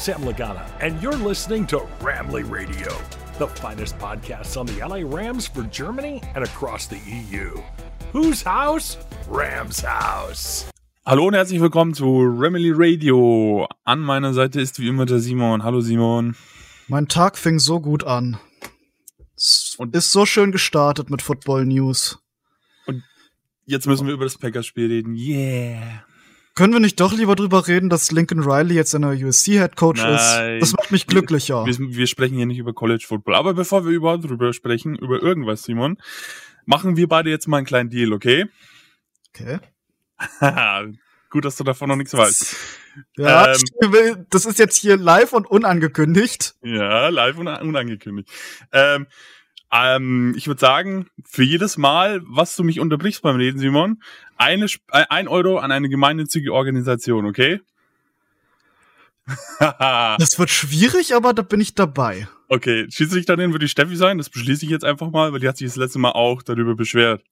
Sam Lagana, and you're listening to Ramley Radio, the finest podcast on the LA Rams for Germany and across the EU. Whose house? Rams House. Hallo und herzlich willkommen zu Ramley Radio. An meiner Seite ist wie immer der Simon. Hallo Simon. Mein Tag fing so gut an. Es Und- ist so schön gestartet mit Football News. Jetzt müssen wir über das Packers-Spiel reden. Yeah. Können wir nicht doch lieber drüber reden, dass Lincoln Riley jetzt in der USC Head Coach Nein. ist? Das macht mich glücklicher. Wir, wir sprechen hier nicht über College Football. Aber bevor wir überhaupt drüber sprechen, über irgendwas, Simon, machen wir beide jetzt mal einen kleinen Deal, okay? Okay. Gut, dass du davon noch nichts weißt. Ja, Ähm. das ist jetzt hier live und unangekündigt. Ja, live und unangekündigt. Ähm, ähm, ich würde sagen, für jedes Mal, was du mich unterbrichst beim Reden, Simon, eine, äh, ein Euro an eine gemeinnützige Organisation, okay? Das wird schwierig, aber da bin ich dabei. okay, Schiedsrichterin wird die Steffi sein, das beschließe ich jetzt einfach mal, weil die hat sich das letzte Mal auch darüber beschwert.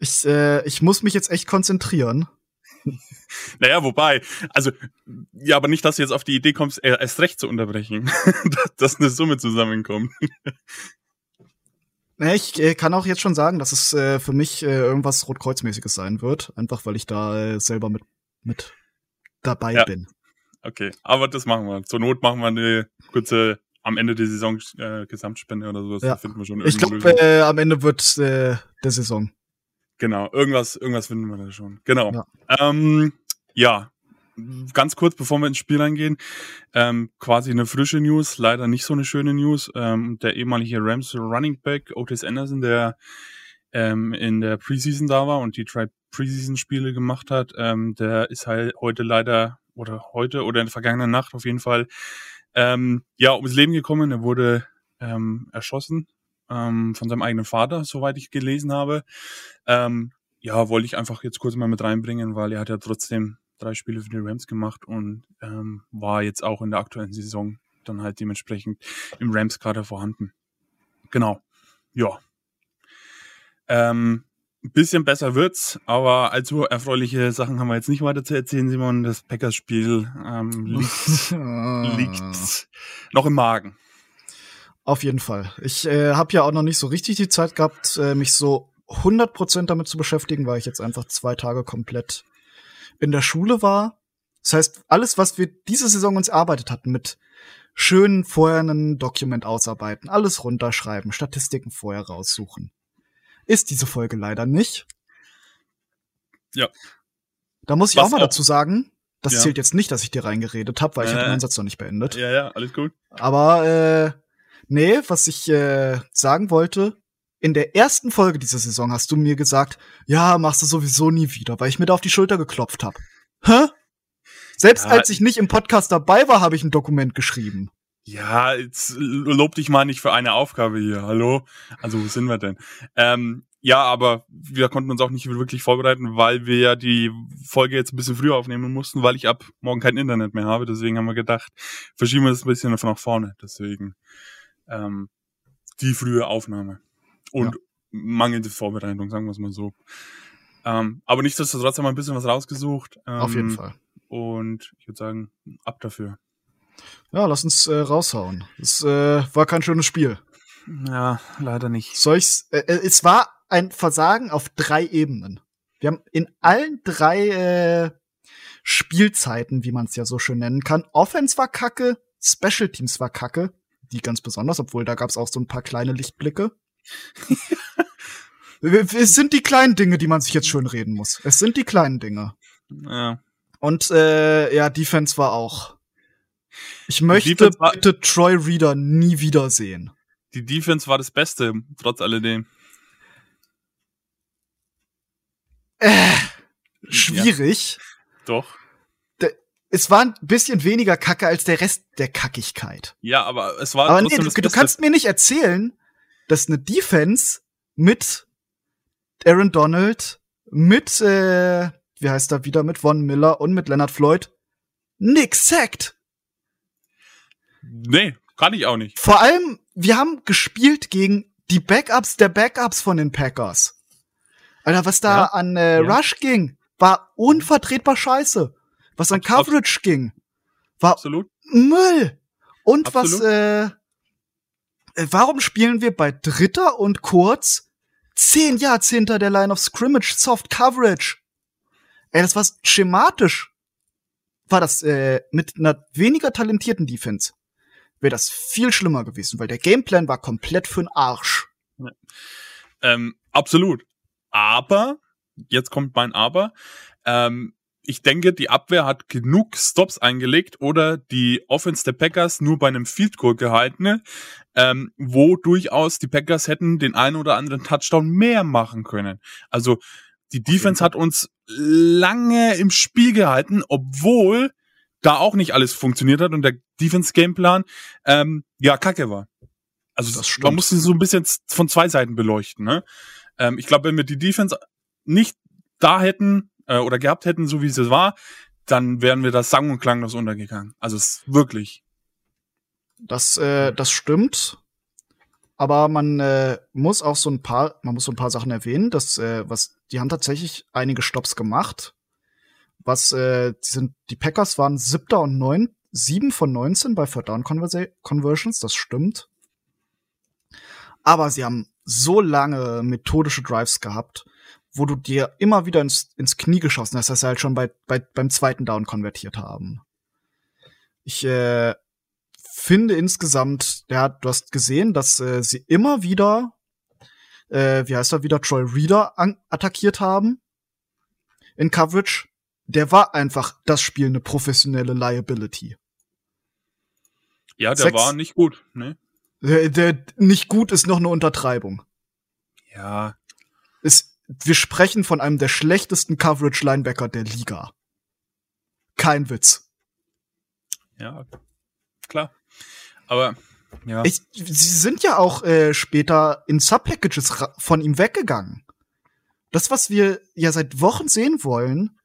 Ich, äh, ich muss mich jetzt echt konzentrieren. Naja, wobei, also, ja, aber nicht, dass du jetzt auf die Idee kommst, er- erst recht zu unterbrechen, dass- dass eine Summe zusammenkommt. Nee, Ich äh, kann auch jetzt schon sagen, dass es äh, für mich äh, irgendwas Rotkreuzmäßiges sein wird. Einfach weil ich da äh, selber mit, mit dabei Ja. bin. Okay, aber das machen wir. Zur Not machen wir eine kurze am Ende der Saison äh, Gesamtspende oder sowas. Ja. Finden wir schon Ich glaube, äh, am Ende wird der Saison. Genau, irgendwas, irgendwas finden wir da schon. Genau. Ja. Ähm, ja, ganz kurz, bevor wir ins Spiel reingehen, ähm, quasi eine frische News, leider nicht so eine schöne News. Ähm, der ehemalige Rams Running Back Otis Anderson, der ähm, in der Preseason da war und die drei Preseason-Spiele gemacht hat, ähm, der ist halt heute leider oder heute oder in der vergangenen Nacht auf jeden Fall ähm, ja ums Leben gekommen. Er wurde ähm, erschossen ähm, von seinem eigenen Vater, soweit ich gelesen habe. Ähm, ja, wollte ich einfach jetzt kurz mal mit reinbringen, weil er hat ja trotzdem drei Spiele für die Rams gemacht und ähm, war jetzt auch in der aktuellen Saison dann halt dementsprechend im Rams-Kader vorhanden. Genau. Ja. Ähm, ein bisschen besser wird's, aber allzu erfreuliche Sachen haben wir jetzt nicht weiter zu erzählen, Simon. Das Packers-Spiel ähm, liegt, liegt noch im Magen. Auf jeden Fall. Ich äh, habe ja auch noch nicht so richtig die Zeit gehabt, äh, mich so 100% damit zu beschäftigen, weil ich jetzt einfach zwei Tage komplett in der Schule war. Das heißt, alles, was wir diese Saison uns erarbeitet hatten, mit schön vorher ein Dokument ausarbeiten, alles runterschreiben, Statistiken vorher raussuchen, ist diese Folge leider nicht. Ja. Da muss ich Was auch mal dazu sagen, das Ja. zählt jetzt nicht, dass ich dir reingeredet habe, weil ich Nein, hatte meinen Satz noch nicht beendet. Ja, ja, alles gut. Aber äh, nee, was ich äh, sagen wollte, in der ersten Folge dieser Saison hast du mir gesagt, ja, machst du sowieso nie wieder, weil ich mir da auf die Schulter geklopft hab. Hä? Selbst Ja. als ich nicht im Podcast dabei war, habe ich ein Dokument geschrieben. Ja, jetzt lob dich mal nicht für eine Aufgabe hier. Hallo? Also, wo sind wir denn? Ähm, ja, aber wir konnten uns auch nicht wirklich vorbereiten, weil wir ja die Folge jetzt ein bisschen früher aufnehmen mussten, weil ich ab morgen kein Internet mehr habe. Deswegen haben wir gedacht, verschieben wir das ein bisschen nach vorne. Deswegen ähm, die frühe Aufnahme. Und mangelnde Vorbereitung, sagen wir es mal so. Ähm, aber nichtsdestotrotz haben wir ein bisschen was rausgesucht. Ähm, Auf jeden Fall. Und ich würde sagen, ab dafür. Ja, lass uns äh, raushauen. Es äh, war kein schönes Spiel. Ja, leider nicht. Soll ich's, äh, äh, es war ein Versagen auf drei Ebenen. Wir haben in allen drei äh, Spielzeiten, wie man es ja so schön nennen kann, Offense war kacke, Special Teams war kacke, die ganz besonders, obwohl da gab es auch so ein paar kleine Lichtblicke. Es sind die kleinen Dinge, die man sich jetzt schön reden muss. Es sind die kleinen Dinge. Ja. Und äh, ja, Defense war auch. Ich möchte bitte Troy Reader nie wiedersehen. Die Defense war das Beste, trotz alledem. Äh, schwierig. Doch. Es war ein bisschen weniger Kacke als der Rest der Kackigkeit. Ja, aber es war Aber nee, du, du kannst mir nicht erzählen, dass eine Defense mit Aaron Donald, mit, äh, wie heißt er wieder, mit Von Miller und mit Leonard Floyd nix sackt. Nee, kann ich auch nicht. Vor allem, wir haben gespielt gegen die Backups der Backups von den Packers. Alter, was da Ja. an äh, Ja. Rush ging, war unvertretbar scheiße. Was an Abs- abs- Coverage ging, war Absolut. Müll. Und Absolut. was, äh, warum spielen wir bei Dritter und Kurz zehn Yards hinter der Line of Scrimmage Soft Coverage? Ey, das war schematisch. War das äh, mit einer weniger talentierten Defense wäre das viel schlimmer gewesen, weil der Gameplan war komplett für'n Arsch. Ähm, absolut. Aber, jetzt kommt mein Aber, ähm, ich denke, die Abwehr hat genug Stops eingelegt oder die Offense der Packers nur bei einem Field Goal gehalten, ähm, wo durchaus die Packers hätten den einen oder anderen Touchdown mehr machen können. Also die Defense hat uns lange im Spiel gehalten, obwohl da auch nicht alles funktioniert hat und der Defense Gameplan ähm, ja kacke war. Also Das stimmt. man muss es so ein bisschen von zwei Seiten beleuchten. Ne? Ähm, ich glaube, wenn wir die Defense nicht da hätten äh, oder gehabt hätten, so wie es war, dann wären wir da sang- und klanglos untergegangen. Also es ist wirklich. Das, äh, das stimmt. Aber man äh, muss auch so ein paar, man muss so ein paar Sachen erwähnen, dass äh, was, die haben tatsächlich einige Stops gemacht. Was, äh, die sind, die Packers waren siebter und neun, sieben von 19 bei Third Down Conversions, das stimmt. Aber sie haben so lange methodische Drives gehabt, wo du dir immer wieder ins, ins Knie geschossen hast, dass sie halt schon bei, bei, beim zweiten Down konvertiert haben. Ich äh, finde insgesamt, ja, du hast gesehen, dass äh, sie immer wieder, äh, wie heißt er wieder, Troy Reader an attackiert haben in Coverage. Der war einfach das Spiel eine professionelle Liability. Ja, der Sechs- war nicht gut. Ne? Der, der nicht gut ist noch eine Untertreibung. Ja, wir sprechen von einem der schlechtesten Coverage-Linebacker der Liga. Kein Witz. ja, klar. Aber ja, Ich, sie sind ja auch äh, später in Sub-Packages von ihm weggegangen. Das, was wir ja seit Wochen sehen wollen,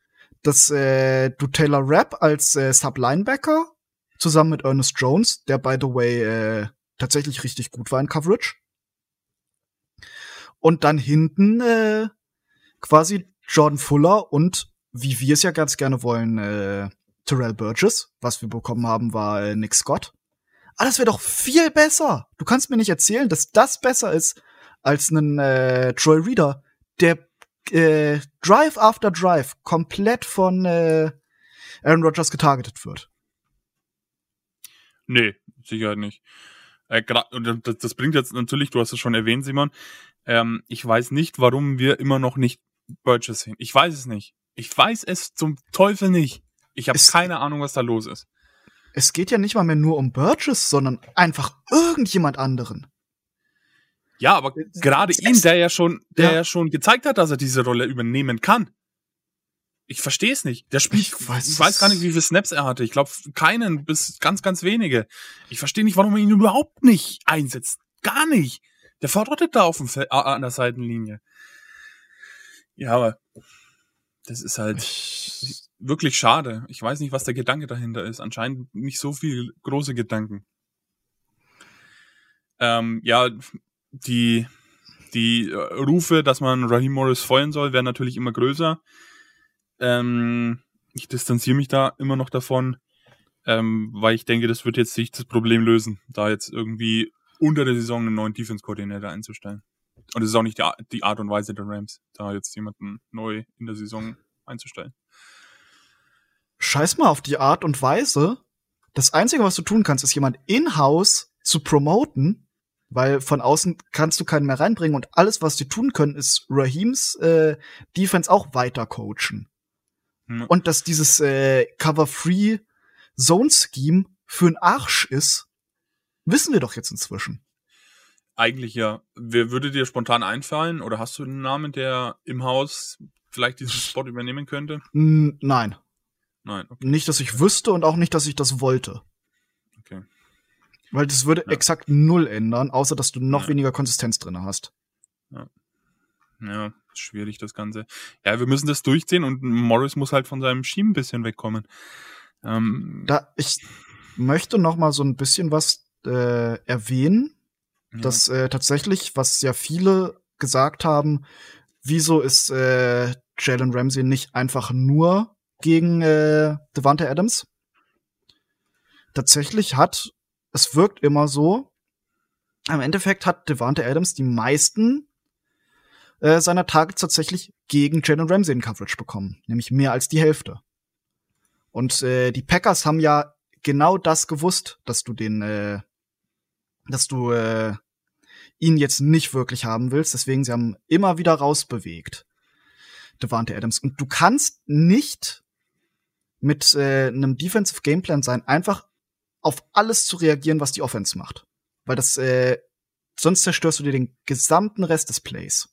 dass äh, du Taylor Rapp als äh, Sub-Linebacker zusammen mit Ernest Jones, der by the way äh, tatsächlich richtig gut war in Coverage. Und dann hinten äh, quasi Jordan Fuller und wie wir es ja ganz gerne wollen, äh, Terrell Burgess. Was wir bekommen haben, war äh, Nick Scott. Ah, das wäre doch viel besser. Du kannst mir nicht erzählen, dass das besser ist als ein äh, Troy Reader, der äh, Drive after Drive komplett von äh, Aaron Rodgers getargetet wird. nee, sicher nicht. Äh, und das, das bringt jetzt natürlich, du hast es schon erwähnt, Simon. Ähm, ich weiß nicht, warum wir immer noch nicht Burgess sehen. Ich weiß es nicht. Ich weiß es zum Teufel nicht. Ich habe keine Ahnung, was da los ist. Es geht ja nicht mal mehr nur um Burgess, sondern einfach irgendjemand anderen. Ja, aber gerade ihn, der ja schon, der Ja. ja. schon gezeigt hat, dass er diese Rolle übernehmen kann. Ich verstehe es nicht. Der spielt, Ich ich weiß weiß, es- gar nicht, wie viele Snaps er hatte. Ich glaube, keinen bis ganz, ganz wenige. Ich verstehe nicht, warum er ihn überhaupt nicht einsetzt. Gar nicht. Der verrottet da auf dem Fel- äh, an der Seitenlinie. Ja, aber das ist halt wirklich schade. Ich weiß nicht, was der Gedanke dahinter ist. Anscheinend nicht so viel große Gedanken. Ähm, ja, die, die äh, Rufe, dass man Raheem Morris feuern soll, werden natürlich immer größer. Ähm, ich distanziere mich da immer noch davon, ähm, weil ich denke, das wird jetzt sich das Problem lösen, da jetzt irgendwie unter der Saison einen neuen Defense-Koordinator einzustellen. Und es ist auch nicht die, Ar- die Art und Weise der Rams, da jetzt jemanden neu in der Saison einzustellen. Scheiß mal auf die Art und Weise. Das Einzige, was du tun kannst, ist jemand in-house zu promoten, weil von außen kannst du keinen mehr reinbringen und alles, was die tun können, ist Raheems äh, Defense auch weiter coachen. Hm. Und dass dieses äh, Cover-Free Zone-Scheme für ein Arsch ist, wissen wir doch jetzt inzwischen. Eigentlich ja. Wer würde dir spontan einfallen oder hast du einen Namen, der im Haus vielleicht diesen Spot übernehmen könnte? Nein, Nein, okay. nicht, dass ich wüsste und auch nicht, dass ich das wollte. okay. Weil das würde Ja. exakt null ändern, außer dass du noch Ja. weniger Konsistenz drinne hast. Ja, schwierig das Ganze. Ja, wir müssen das durchziehen und Morris muss halt von seinem Schieben ein bisschen wegkommen. Ähm, Da ich möchte noch mal so ein bisschen was äh, erwähnen, ja. dass äh, tatsächlich, was ja viele gesagt haben, wieso ist äh, Jalen Ramsey nicht einfach nur gegen äh, Devante Adams? tatsächlich hat, es wirkt immer so, im Endeffekt hat Devante Adams die meisten äh, seiner Targets tatsächlich gegen Jalen Ramsey in Coverage bekommen, nämlich mehr als die Hälfte. Und äh, die Packers haben ja genau das gewusst, dass du den, äh, dass du äh, ihn jetzt nicht wirklich haben willst. Deswegen sie haben immer wieder rausbewegt, Devante Adams. Und du kannst nicht mit äh, einem Defensive Gameplan sein, einfach auf alles zu reagieren, was die Offense macht. Weil das, äh, sonst zerstörst du dir den gesamten Rest des Plays.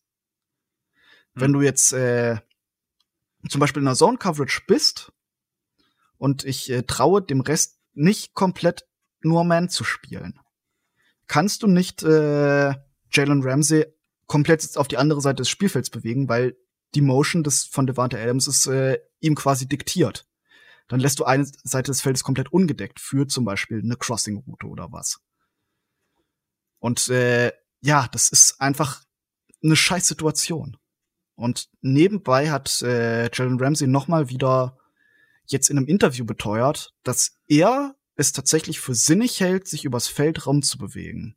Mhm. Wenn du jetzt äh, zum Beispiel in einer Zone Coverage bist und ich äh, traue dem Rest nicht komplett nur Man zu spielen, kannst du nicht äh, Jalen Ramsey komplett auf die andere Seite des Spielfelds bewegen, weil die Motion des von Devante Adams ist äh, ihm quasi diktiert. Dann lässt du eine Seite des Feldes komplett ungedeckt für zum Beispiel eine Crossing-Route oder was. Und äh, ja, das ist einfach eine scheiß Situation. Und nebenbei hat äh, Jalen Ramsey noch mal wieder jetzt in einem Interview beteuert, dass er es tatsächlich für sinnig hält, sich übers Feld rumzubewegen.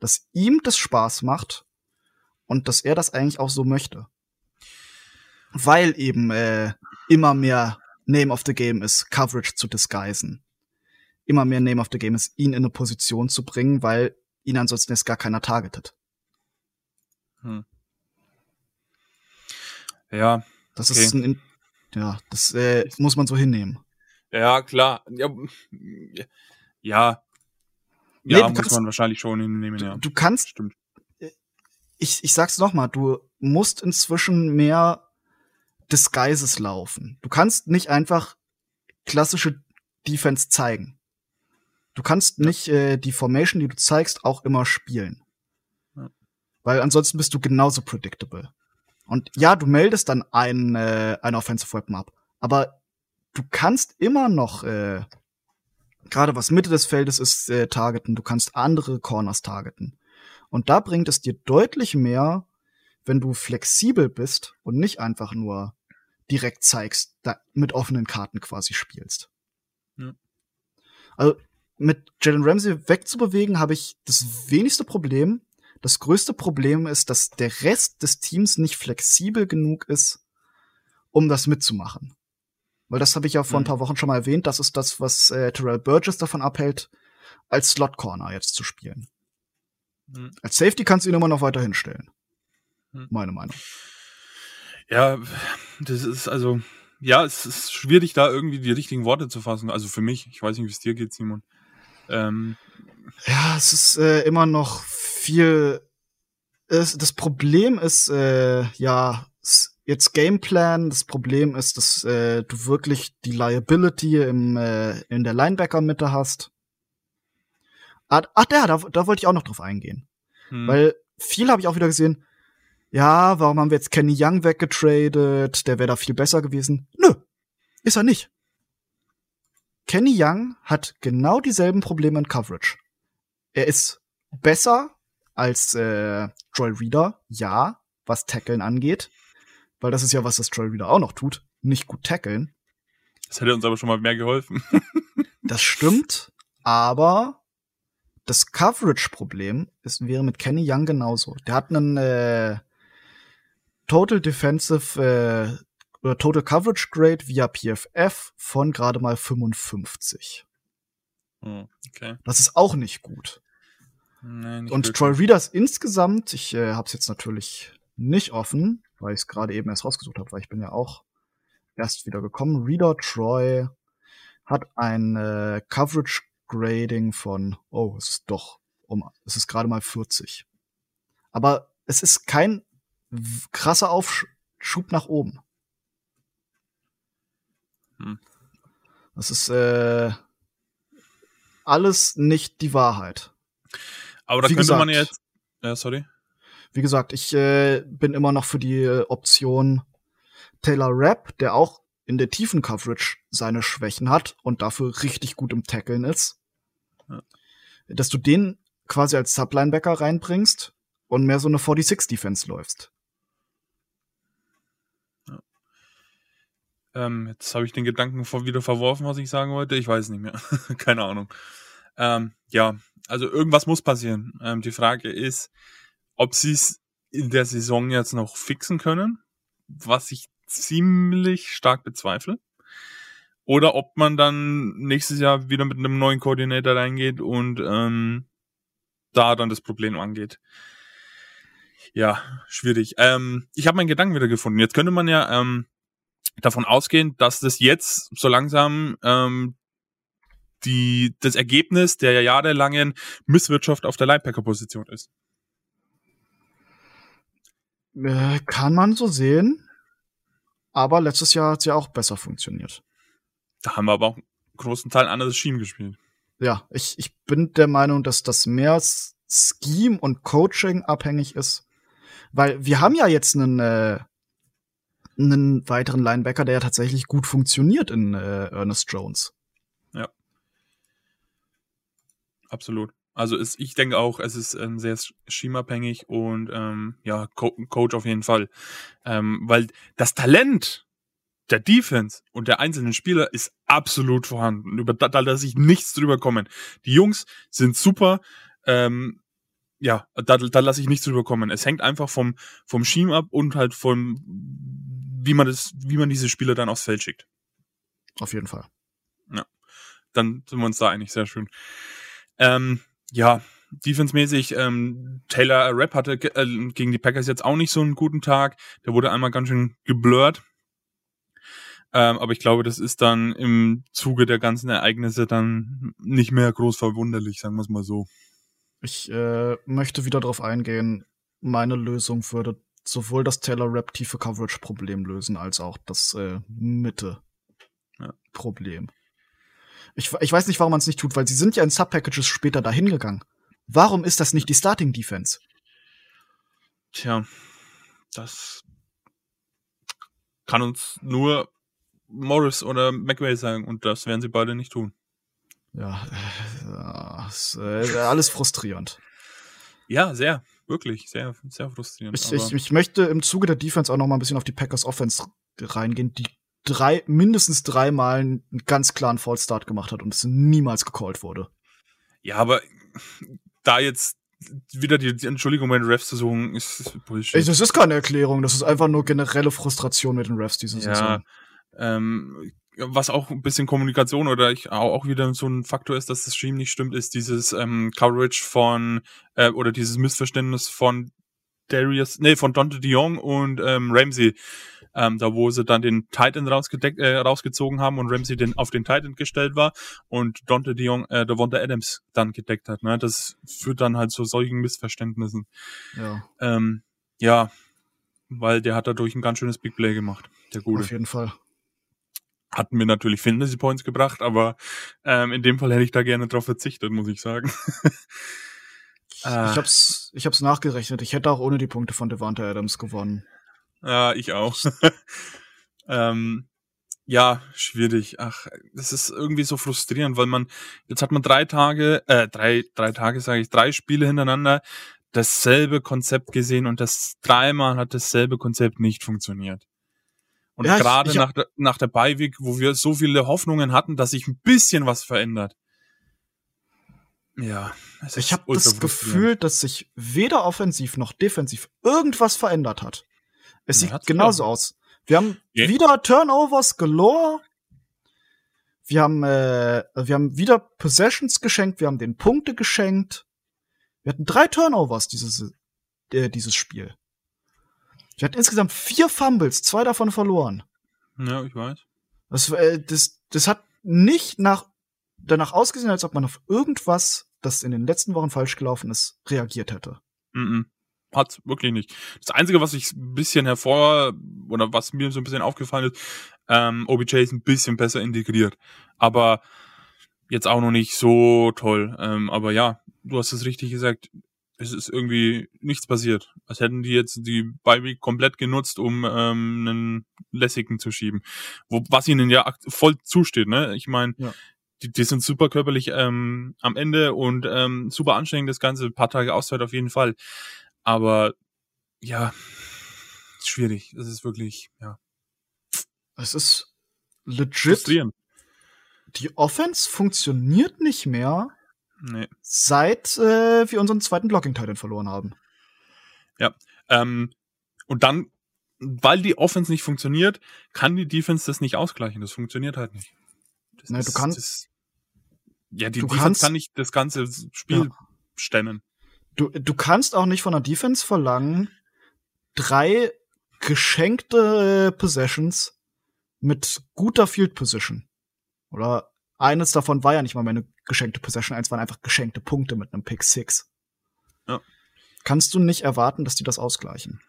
Dass ihm das Spaß macht und dass er das eigentlich auch so möchte. Weil eben äh, immer mehr Name of the Game ist, Coverage zu disguisen. Immer mehr Name of the Game ist, ihn in eine Position zu bringen, weil ihn ansonsten jetzt gar keiner targetet. Hm. Ja. Das okay. ist ein, ja, das äh, muss man so hinnehmen. Ja, klar. Ja, ja, nee, ja muss kannst, man wahrscheinlich schon hinnehmen, ja. Du, kannst, Stimmt. Ich, ich sag's noch mal, du musst inzwischen mehr Disguises laufen. Du kannst nicht einfach klassische Defense zeigen. Du kannst nicht äh, die Formation, die du zeigst, auch immer spielen. Ja. Weil ansonsten bist du genauso predictable. Und ja, du meldest dann ein, äh, ein Offensive Weapon ab. Aber du kannst immer noch, äh, gerade was Mitte des Feldes ist, äh, targeten. Du kannst andere Corners targeten. Und da bringt es dir deutlich mehr, wenn du flexibel bist und nicht einfach nur direkt zeigst, da mit offenen Karten quasi spielst. Ja. Also mit Jalen Ramsey wegzubewegen, habe ich das wenigste Problem, das größte Problem ist, dass der Rest des Teams nicht flexibel genug ist, um das mitzumachen. Weil das habe ich ja vor mhm. ein paar Wochen schon mal erwähnt. Das ist das, was äh, Terrell Burgess davon abhält, als Slot Corner jetzt zu spielen. Mhm. Als Safety kannst du ihn immer noch weiter hinstellen. Mhm. Meine Meinung. Ja, das ist also, ja, es ist schwierig, da irgendwie die richtigen Worte zu fassen. Also für mich, ich weiß nicht, wie es dir geht, Simon. Ähm, ja, es ist äh, immer noch viel. Es, das Problem ist, äh, ja, jetzt Gameplan. Das Problem ist, dass äh, du wirklich die Liability im, äh, in der Linebacker-Mitte hast. Ah, ach, ja, da, da wollte ich auch noch drauf eingehen. Hm. Weil viel habe ich auch wieder gesehen, ja, warum haben wir jetzt Kenny Young weggetradet? Der wäre da viel besser gewesen. Nö, ist er nicht. Kenny Young hat genau dieselben Probleme in Coverage. Er ist besser als äh, Troy Reader, ja, was Tackeln angeht. Weil das ist ja was, das Troy Reader auch noch tut. Nicht gut tackeln. Das hätte uns aber schon mal mehr geholfen. das stimmt, aber das Coverage-Problem wäre mit Kenny Young genauso. Der hat einen äh, Total Defensive äh, oder Total Coverage Grade via PFF von gerade mal 55. Hm, okay. Das ist auch nicht gut. Nee, nicht Und wirklich. Troy Readers insgesamt, ich äh, habe es jetzt natürlich nicht offen, weil ich es gerade eben erst rausgesucht habe, weil ich bin ja auch erst wieder gekommen. Reader Troy hat ein äh, Coverage Grading von, oh, es ist doch um, es ist gerade mal 40. Aber es ist kein krasser Aufschub nach oben. Hm. Das ist äh, alles nicht die Wahrheit. Aber da wie könnte gesagt, man jetzt. Ja, sorry. Wie gesagt, ich äh, bin immer noch für die äh, Option Taylor Rapp, der auch in der tiefen Coverage seine Schwächen hat und dafür richtig gut im Tackeln ist. Ja. Dass du den quasi als Sublinebacker reinbringst und mehr so eine 46 Defense läufst. Ähm, jetzt habe ich den Gedanken wieder verworfen, was ich sagen wollte. Ich weiß nicht mehr. Keine Ahnung. Ähm, ja, also irgendwas muss passieren. Ähm, die Frage ist, ob sie es in der Saison jetzt noch fixen können, was ich ziemlich stark bezweifle. Oder ob man dann nächstes Jahr wieder mit einem neuen Koordinator reingeht und ähm, da dann das Problem angeht. Ja, schwierig. Ähm, ich habe meinen Gedanken wieder gefunden. Jetzt könnte man ja ähm, davon ausgehen, dass das jetzt so langsam ähm, die, das Ergebnis der jahrelangen Misswirtschaft auf der Linebacker-Position ist. Äh, kann man so sehen. Aber letztes Jahr hat es ja auch besser funktioniert. Da haben wir aber auch einen großen Teil anderes Scheme gespielt. Ja, ich, ich bin der Meinung, dass das mehr Scheme und Coaching abhängig ist. Weil wir haben ja jetzt einen, äh, einen weiteren Linebacker, der ja tatsächlich gut funktioniert in äh, Ernest Jones. Ja. Absolut. Also ist, ich denke auch, es ist ähm, sehr schemabhängig und ähm, ja, Co Coach auf jeden Fall. Ähm, weil das Talent der Defense und der einzelnen Spieler ist absolut vorhanden. Über da, da lasse ich nichts drüber kommen. Die Jungs sind super. Ähm, ja, da, da lasse ich nichts drüber kommen. Es hängt einfach vom, vom Scheme ab und halt vom, wie man das, wie man diese Spieler dann aufs Feld schickt. Auf jeden Fall. Ja. Dann sind wir uns da eigentlich sehr schön. Ähm, ja, defensemäßig, ähm, Taylor Rapp hatte äh, gegen die Packers jetzt auch nicht so einen guten Tag. Der wurde einmal ganz schön geblurrt. Ähm, aber ich glaube, das ist dann im Zuge der ganzen Ereignisse dann nicht mehr groß verwunderlich, sagen wir es mal so. Ich äh, möchte wieder darauf eingehen, meine Lösung würde sowohl das Taylor Rap tiefe Coverage Problem lösen, als auch das äh, Mitte Problem. Ich, ich weiß nicht, warum man es nicht tut, weil sie sind ja in Subpackages später dahin gegangen. Warum ist das nicht die Starting Defense? Tja, das kann uns nur Morris oder McVay sagen und das werden sie beide nicht tun. Ja, äh, ist, äh, alles frustrierend. Ja, sehr, wirklich, sehr, sehr frustrierend. Ich, ich, ich möchte im Zuge der Defense auch noch mal ein bisschen auf die Packers Offense reingehen, die drei, mindestens dreimal einen ganz klaren Fallstart gemacht hat und es niemals gecallt wurde. Ja, aber da jetzt wieder die, die Entschuldigung bei den Refs zu suchen, ist Bullshit. Das ist keine Erklärung, das ist einfach nur generelle Frustration mit den Refs diese ja, Saison. Ähm, was auch ein bisschen Kommunikation oder ich auch wieder so ein Faktor ist, dass das Stream nicht stimmt, ist dieses ähm, Coverage von äh, oder dieses Missverständnis von Darius, nee, von Dante Dion und ähm, Ramsey. Ähm, da wo sie dann den Titan rausgedeckt, äh, rausgezogen haben und Ramsey den, auf den Titan gestellt war und Dante Dion, äh, Devonta Adams dann gedeckt hat. Ne? Das führt dann halt zu solchen Missverständnissen. Ja. Ähm, ja, weil der hat dadurch ein ganz schönes Big Play gemacht, der Gute. Auf jeden Fall hat mir natürlich Fantasy Points gebracht, aber ähm, in dem Fall hätte ich da gerne drauf verzichtet, muss ich sagen. ich, ah. hab's, ich hab's nachgerechnet. Ich hätte auch ohne die Punkte von Devante Adams gewonnen. Ja, ich auch. ähm, ja, schwierig. Ach, das ist irgendwie so frustrierend, weil man, jetzt hat man drei Tage, äh, drei, drei Tage sage ich, drei Spiele hintereinander dasselbe Konzept gesehen und das dreimal hat dasselbe Konzept nicht funktioniert. Und ja, gerade nach, der, nach der Beiweg, wo wir so viele Hoffnungen hatten, dass sich ein bisschen was verändert. Ja. Ich habe das Gefühl, dass sich weder offensiv noch defensiv irgendwas verändert hat. Es sieht genauso ja. aus. Wir haben yeah. wieder Turnovers galore. Wir haben, äh, wir haben wieder Possessions geschenkt. Wir haben den Punkte geschenkt. Wir hatten drei Turnovers dieses, äh, dieses Spiel. Wir hatten insgesamt vier Fumbles, zwei davon verloren. Ja, ich weiß. Das, äh, das, das hat nicht nach, danach ausgesehen, als ob man auf irgendwas, das in den letzten Wochen falsch gelaufen ist, reagiert hätte. Mm, -mm. Hat wirklich nicht. Das Einzige, was ich ein bisschen hervor, oder was mir so ein bisschen aufgefallen ist, ähm, OBJ ist ein bisschen besser integriert. Aber jetzt auch noch nicht so toll. Ähm, aber ja, du hast es richtig gesagt es ist irgendwie nichts passiert. Als hätten die jetzt die Bye komplett genutzt, um ähm, einen lässigen zu schieben. Wo, was ihnen ja voll zusteht, ne? Ich meine, ja. Die, die sind super körperlich ähm, am Ende und ähm, super anstrengend das Ganze, ein paar Tage Auszeit auf jeden Fall. Aber ja, schwierig. Es ist wirklich, ja. Es ist legit, die Offense funktioniert nicht mehr, Nee. seit äh, wir unseren zweiten Blocking-Titan verloren haben. Ähm, und dann, weil die Offense nicht funktioniert, kann die Defense das nicht ausgleichen. Das funktioniert halt nicht. Das Nee, du kannst- Das, ja, die du Defense kannst- kann nicht das ganze Spiel stemmen. Du, du kannst auch nicht von der Defense verlangen, drei geschenkte Possessions mit guter Field Position. Oder eines davon war ja nicht mal meine geschenkte Possession, eins waren einfach geschenkte Punkte mit einem Pick Six. Ja. Kannst du nicht erwarten, dass die das ausgleichen?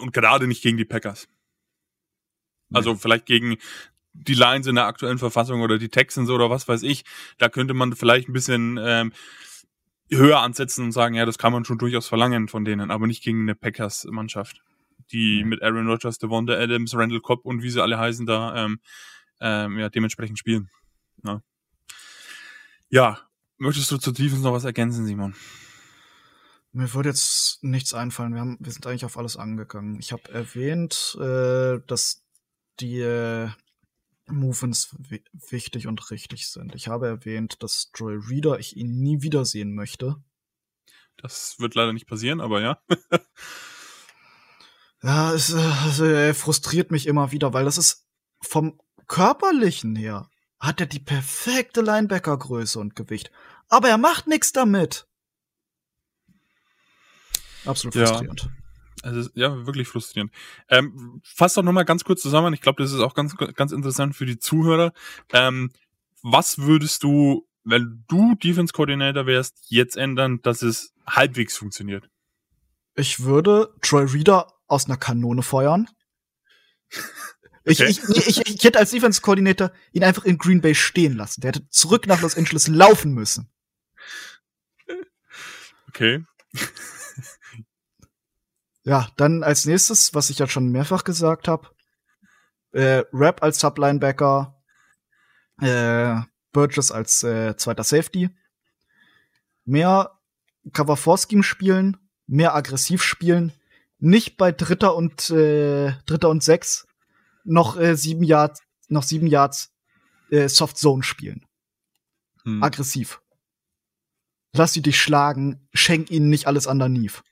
Und gerade nicht gegen die Packers. Also vielleicht gegen die Lions in der aktuellen Verfassung oder die Texans oder was weiß ich. Da könnte man vielleicht ein bisschen ähm, höher ansetzen und sagen, ja, das kann man schon durchaus verlangen von denen, aber nicht gegen eine Packers-Mannschaft, die Nee. mit Aaron Rodgers, Devonta Adams, Randall Cobb und wie sie alle heißen da ähm, ähm, ja, dementsprechend spielen. Ja. ja, möchtest du zur Defense noch was ergänzen, Simon? Mir würde jetzt nichts einfallen. Wir, haben, wir sind eigentlich auf alles angegangen. Ich habe erwähnt, äh, dass die äh, Movements wi wichtig und richtig sind. Ich habe erwähnt, dass Joy Reader ich ihn nie wiedersehen möchte. Das wird leider nicht passieren, aber ja. Ja, es äh, also, er frustriert mich immer wieder, weil das ist vom körperlichen her hat er die perfekte Linebacker-Größe und Gewicht. Aber er macht nichts damit. Absolut Ja. Also ja, wirklich frustrierend. Ähm, fass doch nochmal ganz kurz zusammen. Ich glaube, das ist auch ganz, ganz interessant für die Zuhörer. Ähm, was würdest du, wenn du Defense Coordinator wärst, jetzt ändern, dass es halbwegs funktioniert? Ich würde Troy Reader aus einer Kanone feuern. Ich, Okay. ich, ich, ich, ich hätte als Defense-Koordinator ihn einfach in Green Bay stehen lassen. Der hätte zurück nach Los Angeles laufen müssen. Okay. Ja, dann als nächstes, was ich ja schon mehrfach gesagt habe, äh, Rap als Sublinebacker, äh, Burgess als äh, zweiter Safety, mehr Cover 4 Scheme spielen, mehr aggressiv spielen, nicht bei Dritter und äh, Dritter und sechs noch äh, sieben Yards, noch sieben Yards äh, Soft Zone spielen, Hm. aggressiv. Lass sie dich schlagen, schenk ihnen nicht alles underneath.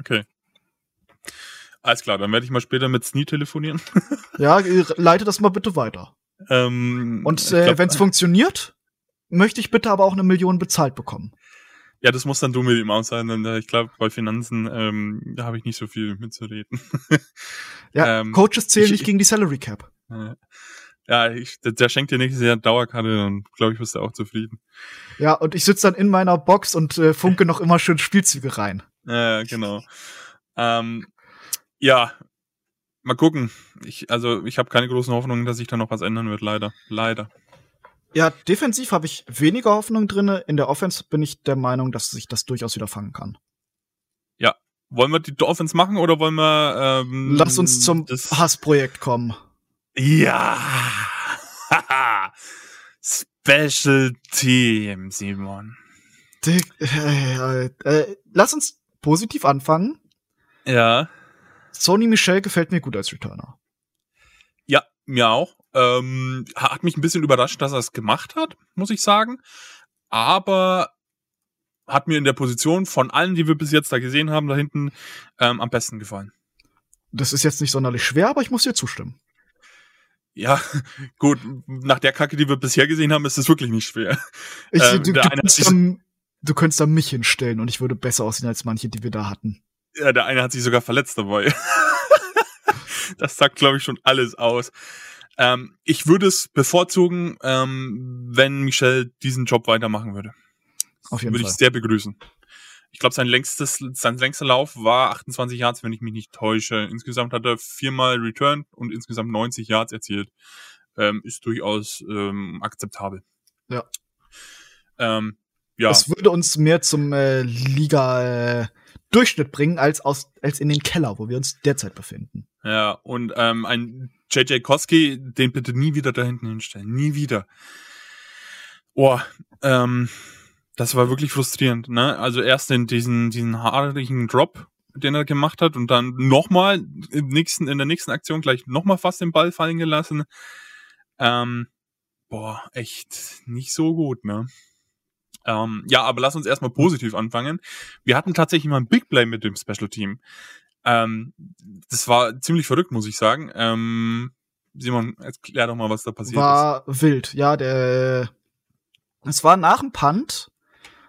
Okay. Alles klar, dann werde ich mal später mit Snee telefonieren. Ja, äh, leite das mal bitte weiter. ähm, Und äh, wenn es funktioniert, möchte ich bitte aber auch eine Million bezahlt bekommen. Ja, das muss dann du mit ihm aussagen, denn äh, ich glaube, bei Finanzen ähm, da habe ich nicht so viel mitzureden. Ja, Ähm, Coaches zählen ich- nicht gegen die Salary Cap. Äh, ja, ich, der, der schenkt dir nächstes Jahr Dauerkarte, dann glaube ich, bist du auch zufrieden. Ja, und ich sitze dann in meiner Box und äh, funke noch immer schön Spielzüge rein. Ja, genau. ähm, ja, mal gucken. Ich, also ich habe keine großen Hoffnungen, dass sich da noch was ändern wird, leider. Leider. Ja, defensiv habe ich weniger Hoffnung drinne. In der Offense bin ich der Meinung, dass sich das durchaus wieder fangen kann. Wollen wir die Dolphins machen oder wollen wir ähm, Lass uns zum Hassprojekt kommen. Ja. Special Team, Simon. Dick, äh, äh, äh, lass uns positiv anfangen. Ja. Sony Michel gefällt mir gut als Returner. Ja, mir auch. Ähm, hat mich ein bisschen überrascht, dass er es gemacht hat, muss ich sagen. Aber hat mir in der Position von allen, die wir bis jetzt da gesehen haben, da hinten ähm, am besten gefallen. Das ist jetzt nicht sonderlich schwer, aber ich muss dir zustimmen. Ja, gut, nach der Kacke, die wir bisher gesehen haben, ist es wirklich nicht schwer. Ich, Ähm, du, du, sich- dann, du könntest da mich hinstellen und ich würde besser aussehen als manche, die wir da hatten. Ja, der eine hat sich sogar verletzt dabei. das sagt, glaube ich, schon alles aus. Ähm, ich würde es bevorzugen, ähm, wenn Michel diesen Job weitermachen würde. Auf jeden würde Fall. ich sehr begrüßen. Ich glaube, sein längstes, sein längster Lauf war 28 Yards, wenn ich mich nicht täusche. Insgesamt hat er viermal Return und insgesamt 90 Yards erzielt. Ähm, ist durchaus ähm, akzeptabel. Ja. Ähm, ja. Das würde uns mehr zum äh, Liga äh, Durchschnitt bringen als aus als in den Keller, wo wir uns derzeit befinden. Ja, und ähm, ein JJ Koski, den bitte nie wieder da hinten hinstellen. Nie wieder. Boah, ähm, das war wirklich frustrierend, ne? Also erst in diesen, diesen haarigen Drop den er gemacht hat und dann nochmal im nächsten, in der nächsten Aktion gleich nochmal fast den Ball fallen gelassen. Ähm, boah, echt nicht so gut, ne? Ähm, ja, aber lass uns erstmal positiv anfangen. Wir hatten tatsächlich mal ein Big Play mit dem Special Team. Ähm, das war ziemlich verrückt, muss ich sagen. Ähm, Simon, erklär doch mal, was da passiert war ist. War wild, ja, der, es war nach dem Punt,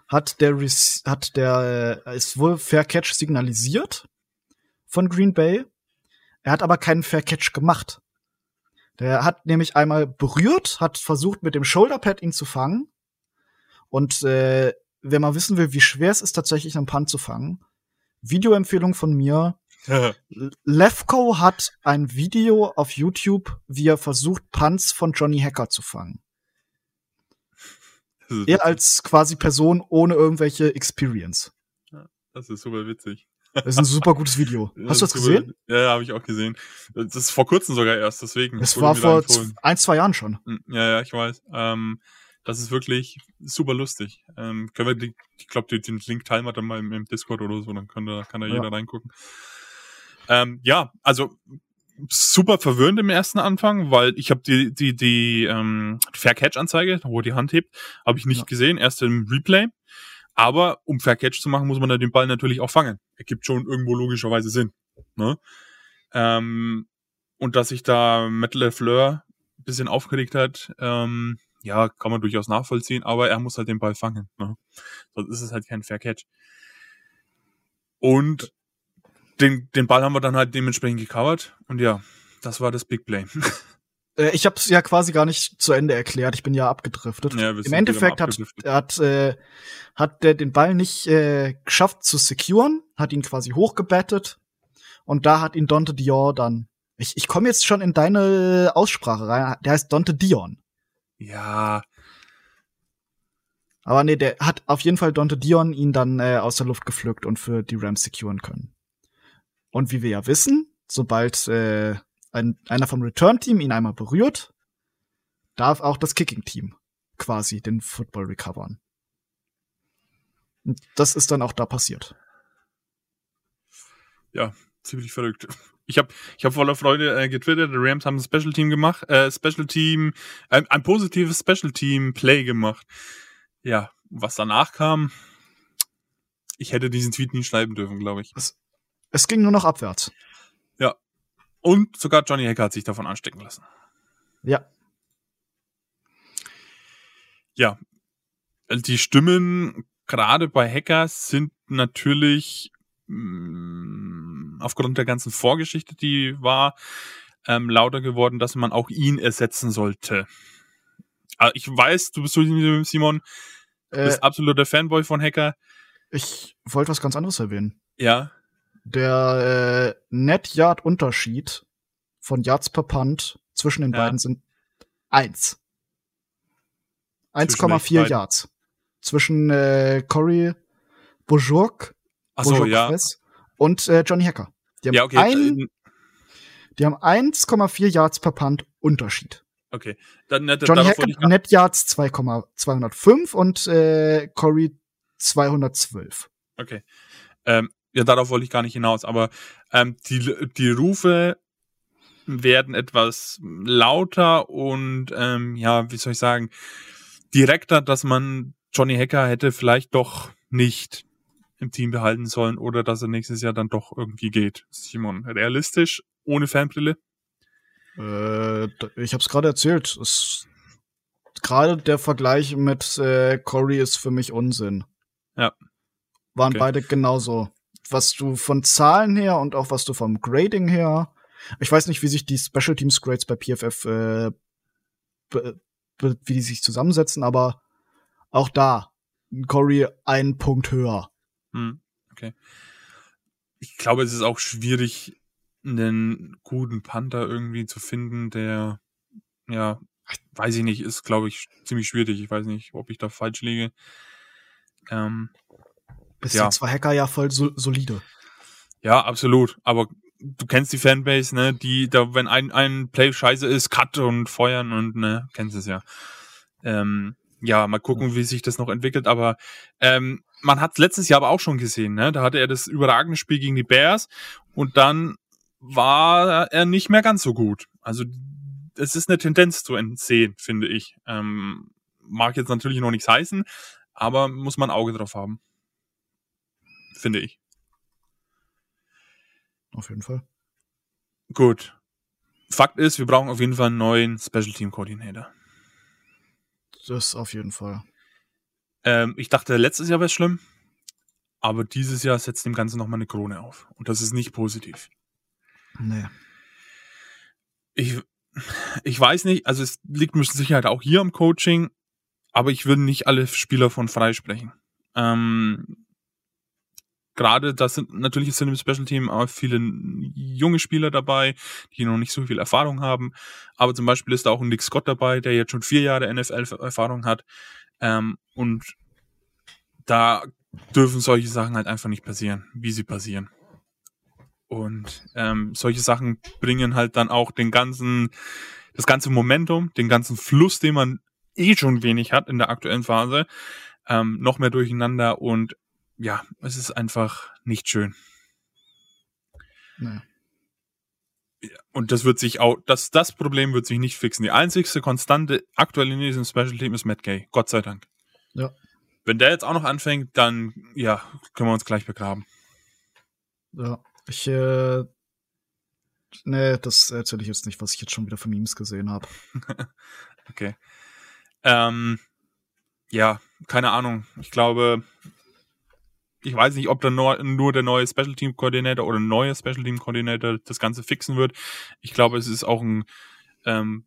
hat der, hat der, ist wohl Fair Catch signalisiert von Green Bay. Er hat aber keinen Fair Catch gemacht. Der hat nämlich einmal berührt, hat versucht mit dem Shoulderpad ihn zu fangen. Und äh, wer mal wissen will, wie schwer es ist, tatsächlich einen Punt zu fangen, Videoempfehlung von mir. Lefko hat ein Video auf YouTube, wie er versucht, Punts von Johnny Hacker zu fangen. Er als quasi Person ohne irgendwelche Experience. Das ist super witzig. Das ist ein super gutes Video. Hast du das gesehen? Ja, ja habe ich auch gesehen. Das ist vor kurzem sogar erst, deswegen. Es war vor ein, zwei Jahren schon. Hm, ja, ja, ich weiß. Ähm, das ist wirklich super lustig. Ähm, können wir, die, ich glaube, den Link teilen wir dann mal im, im Discord oder so, dann kann da, kann da ja. jeder reingucken. Ähm, ja, also super verwirrend im ersten Anfang, weil ich habe die die die ähm, Fair Catch Anzeige, wo er die Hand hebt, habe ich nicht ja. gesehen, erst im Replay. Aber um Fair Catch zu machen, muss man dann den Ball natürlich auch fangen. Ergibt schon irgendwo logischerweise Sinn. Ne? Ähm, und dass sich da Matt LeFleur ein bisschen aufgeregt hat, ähm, ja, kann man durchaus nachvollziehen, aber er muss halt den Ball fangen. Ne? Sonst ist es halt kein Fair Catch. Und den, den Ball haben wir dann halt dementsprechend gecovert. Und ja, das war das Big Play. Äh, ich habe es ja quasi gar nicht zu Ende erklärt. Ich bin ja abgedriftet. Ja, Im Endeffekt hat, hat, äh, hat der den Ball nicht äh, geschafft zu securen, hat ihn quasi hochgebettet. Und da hat ihn Dante Dior dann. Ich, ich komme jetzt schon in deine Aussprache rein. Der heißt Dante Dion. Ja. Aber nee, der hat auf jeden Fall Dante Dion ihn dann äh, aus der Luft gepflückt und für die Rams securen können. Und wie wir ja wissen, sobald äh, ein, einer vom Return-Team ihn einmal berührt, darf auch das Kicking-Team quasi den Football recovern. Und das ist dann auch da passiert. Ja, ziemlich verrückt. Ich habe ich hab voller Freude äh, getwittert, die Rams haben ein Special Team gemacht, äh, Special Team, äh, ein positives Special Team Play gemacht. Ja, was danach kam, ich hätte diesen Tweet nie schreiben dürfen, glaube ich. Es, es ging nur noch abwärts. Ja. Und sogar Johnny Hacker hat sich davon anstecken lassen. Ja. Ja. Die Stimmen gerade bei Hackers sind natürlich mh, mm, aufgrund der ganzen Vorgeschichte, die war, ähm, lauter geworden, dass man auch ihn ersetzen sollte. Also ich weiß, du bist Simon, du äh, bist absoluter Fanboy von Hacker. Ich wollte was ganz anderes erwähnen. Ja. Der äh, Net-Yard-Unterschied von Yards per Punt zwischen den ja. beiden sind eins. 1,4 Yards. Zwischen äh, Corey Bourjouk so, ja. Und äh, Johnny Hacker. Die haben, ja, okay. ein, die haben 1,4 Yards per Punt Unterschied. Okay. Dann, äh, Johnny Hacker Net Yards 2,205 und äh, Corey 212. Okay. Ähm, ja, darauf wollte ich gar nicht hinaus, aber ähm, die, die Rufe werden etwas lauter und ähm, ja, wie soll ich sagen, direkter, dass man Johnny Hacker hätte vielleicht doch nicht im Team behalten sollen oder dass er nächstes Jahr dann doch irgendwie geht. Simon, realistisch, ohne Fanbrille? Äh, ich habe es gerade erzählt. Gerade der Vergleich mit äh, Corey ist für mich Unsinn. Ja. Waren okay. beide genauso. Was du von Zahlen her und auch was du vom Grading her. Ich weiß nicht, wie sich die Special Teams Grades bei PFF äh, wie die sich zusammensetzen, aber auch da Corey einen Punkt höher. Hm, okay. Ich glaube, es ist auch schwierig, einen guten Panther irgendwie zu finden, der, ja, weiß ich nicht, ist, glaube ich, ziemlich schwierig. Ich weiß nicht, ob ich da falsch liege. Ähm, Bis ja. zwei Hacker ja voll so, solide. Ja, absolut. Aber du kennst die Fanbase, ne, die, da, wenn ein, ein Play scheiße ist, cut und feuern und, ne, kennst es ja. Ähm, ja, mal gucken, wie sich das noch entwickelt. Aber ähm, man hat letztes Jahr aber auch schon gesehen, ne? Da hatte er das überragende Spiel gegen die Bears und dann war er nicht mehr ganz so gut. Also es ist eine Tendenz zu entsehen, finde ich. Ähm, mag jetzt natürlich noch nichts heißen, aber muss man ein Auge drauf haben. Finde ich. Auf jeden Fall. Gut. Fakt ist, wir brauchen auf jeden Fall einen neuen Special Team Coordinator. Das auf jeden Fall. Ähm, ich dachte, letztes Jahr wäre es schlimm, aber dieses Jahr setzt dem Ganzen nochmal eine Krone auf. Und das ist nicht positiv. Nee. Ich, ich weiß nicht, also es liegt mit Sicherheit auch hier am Coaching, aber ich würde nicht alle Spieler von freisprechen. Ähm, Gerade das sind natürlich sind im Special Team auch viele junge Spieler dabei, die noch nicht so viel Erfahrung haben. Aber zum Beispiel ist da auch ein Nick Scott dabei, der jetzt schon vier Jahre NFL-Erfahrung hat. Ähm, und da dürfen solche Sachen halt einfach nicht passieren, wie sie passieren. Und ähm, solche Sachen bringen halt dann auch den ganzen, das ganze Momentum, den ganzen Fluss, den man eh schon wenig hat in der aktuellen Phase, ähm, noch mehr durcheinander und ja, es ist einfach nicht schön. Naja. Und das wird sich auch, das, das Problem wird sich nicht fixen. Die einzigste Konstante aktuell in diesem Special Team ist Matt Gay. Gott sei Dank. Ja. Wenn der jetzt auch noch anfängt, dann, ja, können wir uns gleich begraben. Ja. Ich, äh, nee, das erzähle ich jetzt nicht, was ich jetzt schon wieder für Memes gesehen habe. okay. Ähm, ja, keine Ahnung. Ich glaube, ich weiß nicht, ob dann nur, nur der neue Special Team Coordinator oder neue Special Team Coordinator das Ganze fixen wird. Ich glaube, es ist auch ein ähm,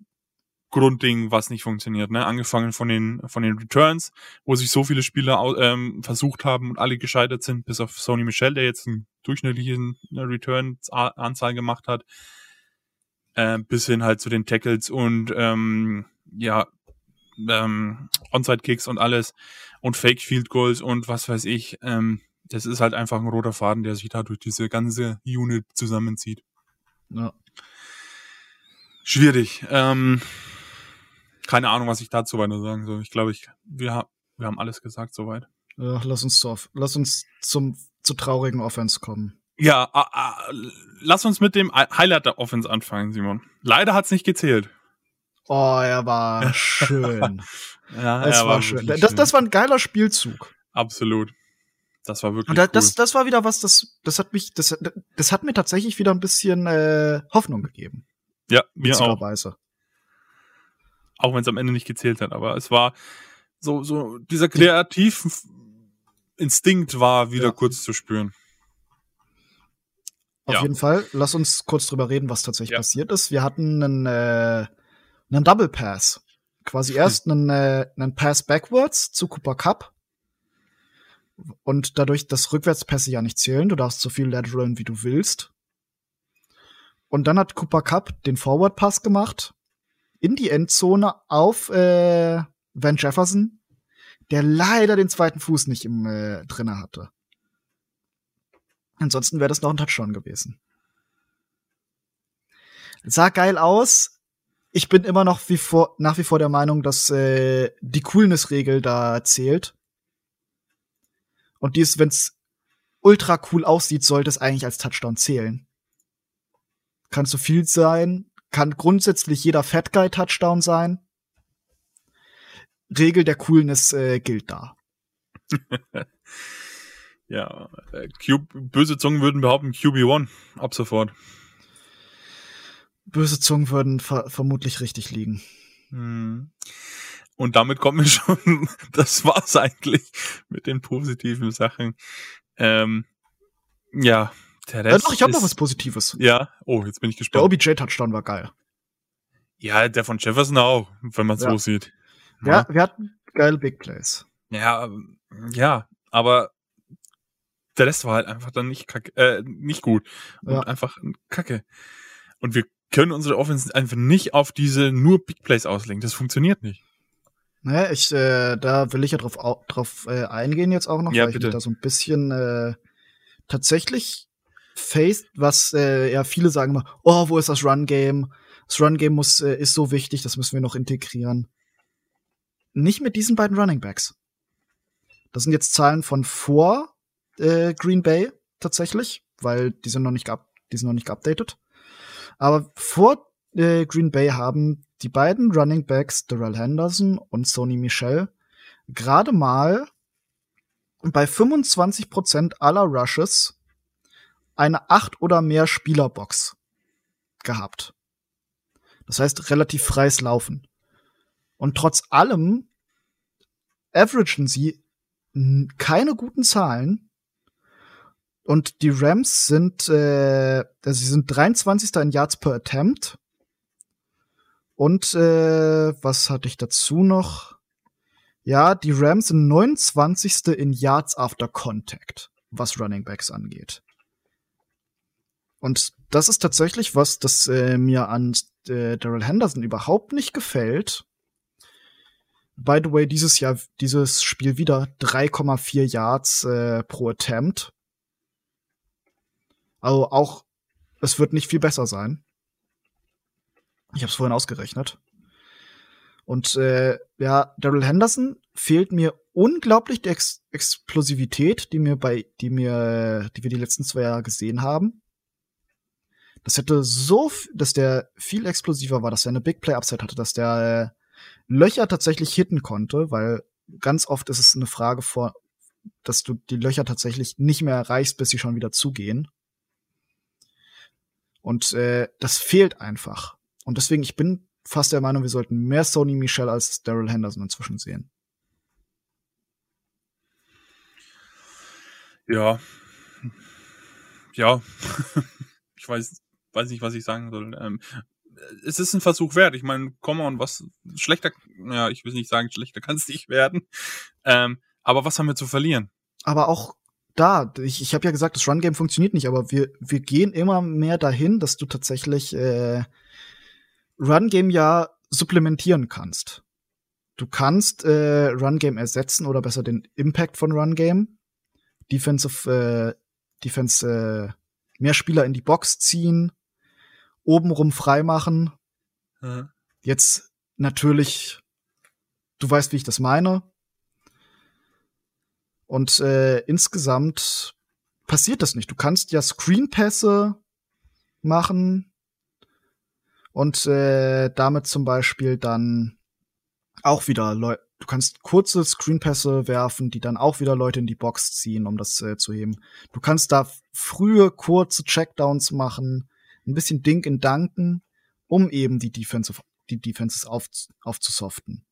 Grundding, was nicht funktioniert. Ne? Angefangen von den von den Returns, wo sich so viele Spieler ähm, versucht haben und alle gescheitert sind, bis auf Sony Michel, der jetzt einen durchschnittlichen Returns-Anzahl gemacht hat, äh, bis hin halt zu den Tackles und ähm, ja ähm, Onside-Kicks und alles und Fake Field Goals und was weiß ich. Ähm, das ist halt einfach ein roter Faden, der sich da durch diese ganze Unit zusammenzieht. Ja. Schwierig. Ähm, keine Ahnung, was ich dazu weiter sagen soll. Ich glaube, ich, wir, wir haben alles gesagt soweit. Ja, lass uns zu, lass uns zum zu traurigen Offense kommen. Ja, ah, ah, lass uns mit dem Highlight der Offense anfangen, Simon. Leider hat's nicht gezählt. Oh, er war schön. ja, es er war, schön. Das, das war ein geiler Spielzug. Absolut. Das war wirklich Und da, cool. das, das war wieder was, das, das hat mich, das, das hat mir tatsächlich wieder ein bisschen äh, Hoffnung gegeben. ja, mir auch. witzigerweise. Auch wenn es am Ende nicht gezählt hat. Aber es war so, so dieser Kreativinstinkt war wieder Ja. kurz zu spüren. Auf Ja. jeden Fall, lass uns kurz drüber reden, was tatsächlich Ja. passiert ist. Wir hatten einen, äh, einen Double Pass. Quasi erst einen, äh, einen Pass backwards zu Cooper Cup. Und dadurch, dass Rückwärtspässe ja nicht zählen, du darfst so viel lateralen, wie du willst. Und dann hat Cooper Cup den Forward Pass gemacht in die Endzone auf äh, Van Jefferson, der leider den zweiten Fuß nicht im äh, drinne hatte. Ansonsten wäre das noch ein Touchdown gewesen. Sah geil aus. Ich bin immer noch wie vor, nach wie vor der Meinung, dass äh, die Coolness-Regel da zählt. Und dies, wenn's ultra cool aussieht, sollte es eigentlich als Touchdown zählen. Kann zu viel sein, kann grundsätzlich jeder Fat Guy Touchdown sein. Regel der Coolness äh, gilt da. Ja, äh, Q böse Zungen würden behaupten QB1 ab sofort. Böse Zungen würden ver vermutlich richtig liegen. Hm. Und damit kommen wir schon, das war's eigentlich mit den positiven Sachen. Ähm, ja, der Rest doch, ich habe noch was Positives. Ja, oh, jetzt bin ich Der gespannt. OBJ-Touchdown war geil. Ja, der von Jefferson auch, wenn man Ja. so sieht. Ja, wir hatten geile Big Plays. Ja, ja, aber der Rest war halt einfach dann nicht kacke, äh, nicht gut und Ja. einfach kacke. Und wir können unsere Offense einfach nicht auf diese nur Big Plays auslegen. Das funktioniert nicht. Ne, ich, äh, da will ich ja drauf, au- drauf äh, eingehen jetzt auch noch, Ja, weil ich bitte. mich da so ein bisschen äh, tatsächlich faced, was äh, ja viele sagen immer, oh, wo ist das Run Game? Das Run Game muss äh, ist so wichtig, das müssen wir noch integrieren. nicht mit diesen beiden Running Backs. Das sind jetzt Zahlen von vor äh, Green Bay tatsächlich, weil die sind noch nicht, die sind noch nicht geupdatet. Aber vor äh, Green Bay haben die beiden Running Backs, Darrell Henderson und Sony Michel, gerade mal bei 25% aller Rushes eine acht oder mehr Spielerbox gehabt. Das heißt, relativ freies Laufen. Und trotz allem averagen sie keine guten Zahlen. Und die Rams sind, äh, also sie sind 23. in Yards per Attempt. Und äh, was hatte ich dazu noch? Ja, die Rams sind 29. in Yards after Contact, was Running Backs angeht. Und das ist tatsächlich was, das äh, mir an äh, Daryl Henderson überhaupt nicht gefällt. By the way, dieses Jahr, dieses Spiel wieder 3,4 Yards äh, pro Attempt. Also auch, es wird nicht viel besser sein. Ich habe es vorhin ausgerechnet. Und äh, ja, Daryl Henderson fehlt mir unglaublich die Ex Explosivität, die mir bei, die mir, die wir die letzten zwei Jahre gesehen haben. Das hätte so, dass der viel explosiver war, dass er eine Big Play Upside hatte, dass der äh, Löcher tatsächlich hitten konnte, weil ganz oft ist es eine Frage vor, dass du die Löcher tatsächlich nicht mehr erreichst, bis sie schon wieder zugehen. Und äh, das fehlt einfach. Und deswegen, ich bin fast der Meinung, wir sollten mehr Sony Michel als Daryl Henderson inzwischen sehen. Ja. Ja. ich weiß, weiß nicht, was ich sagen soll. Ähm, es ist ein Versuch wert. Ich meine, komm on, was schlechter, ja, ich will nicht sagen, schlechter kann es nicht werden. Ähm, aber was haben wir zu verlieren? Aber auch da, ich, ich habe ja gesagt, das Run-Game funktioniert nicht, aber wir, wir gehen immer mehr dahin, dass du tatsächlich äh, Run-Game ja supplementieren kannst. Du kannst äh, Run-Game ersetzen oder besser den Impact von Run-Game. Defensive, äh, Defense, äh, mehr Spieler in die Box ziehen, obenrum freimachen. Mhm. Jetzt natürlich, du weißt, wie ich das meine. Und äh, insgesamt passiert das nicht. Du kannst ja Screenpässe machen und äh, damit zum Beispiel dann auch wieder Leute. Du kannst kurze Screenpässe werfen, die dann auch wieder Leute in die Box ziehen, um das äh, zu heben. Du kannst da frühe, kurze Checkdowns machen ein bisschen Dink in Danken, um eben die Defensive, die Defenses auf, aufzusoften.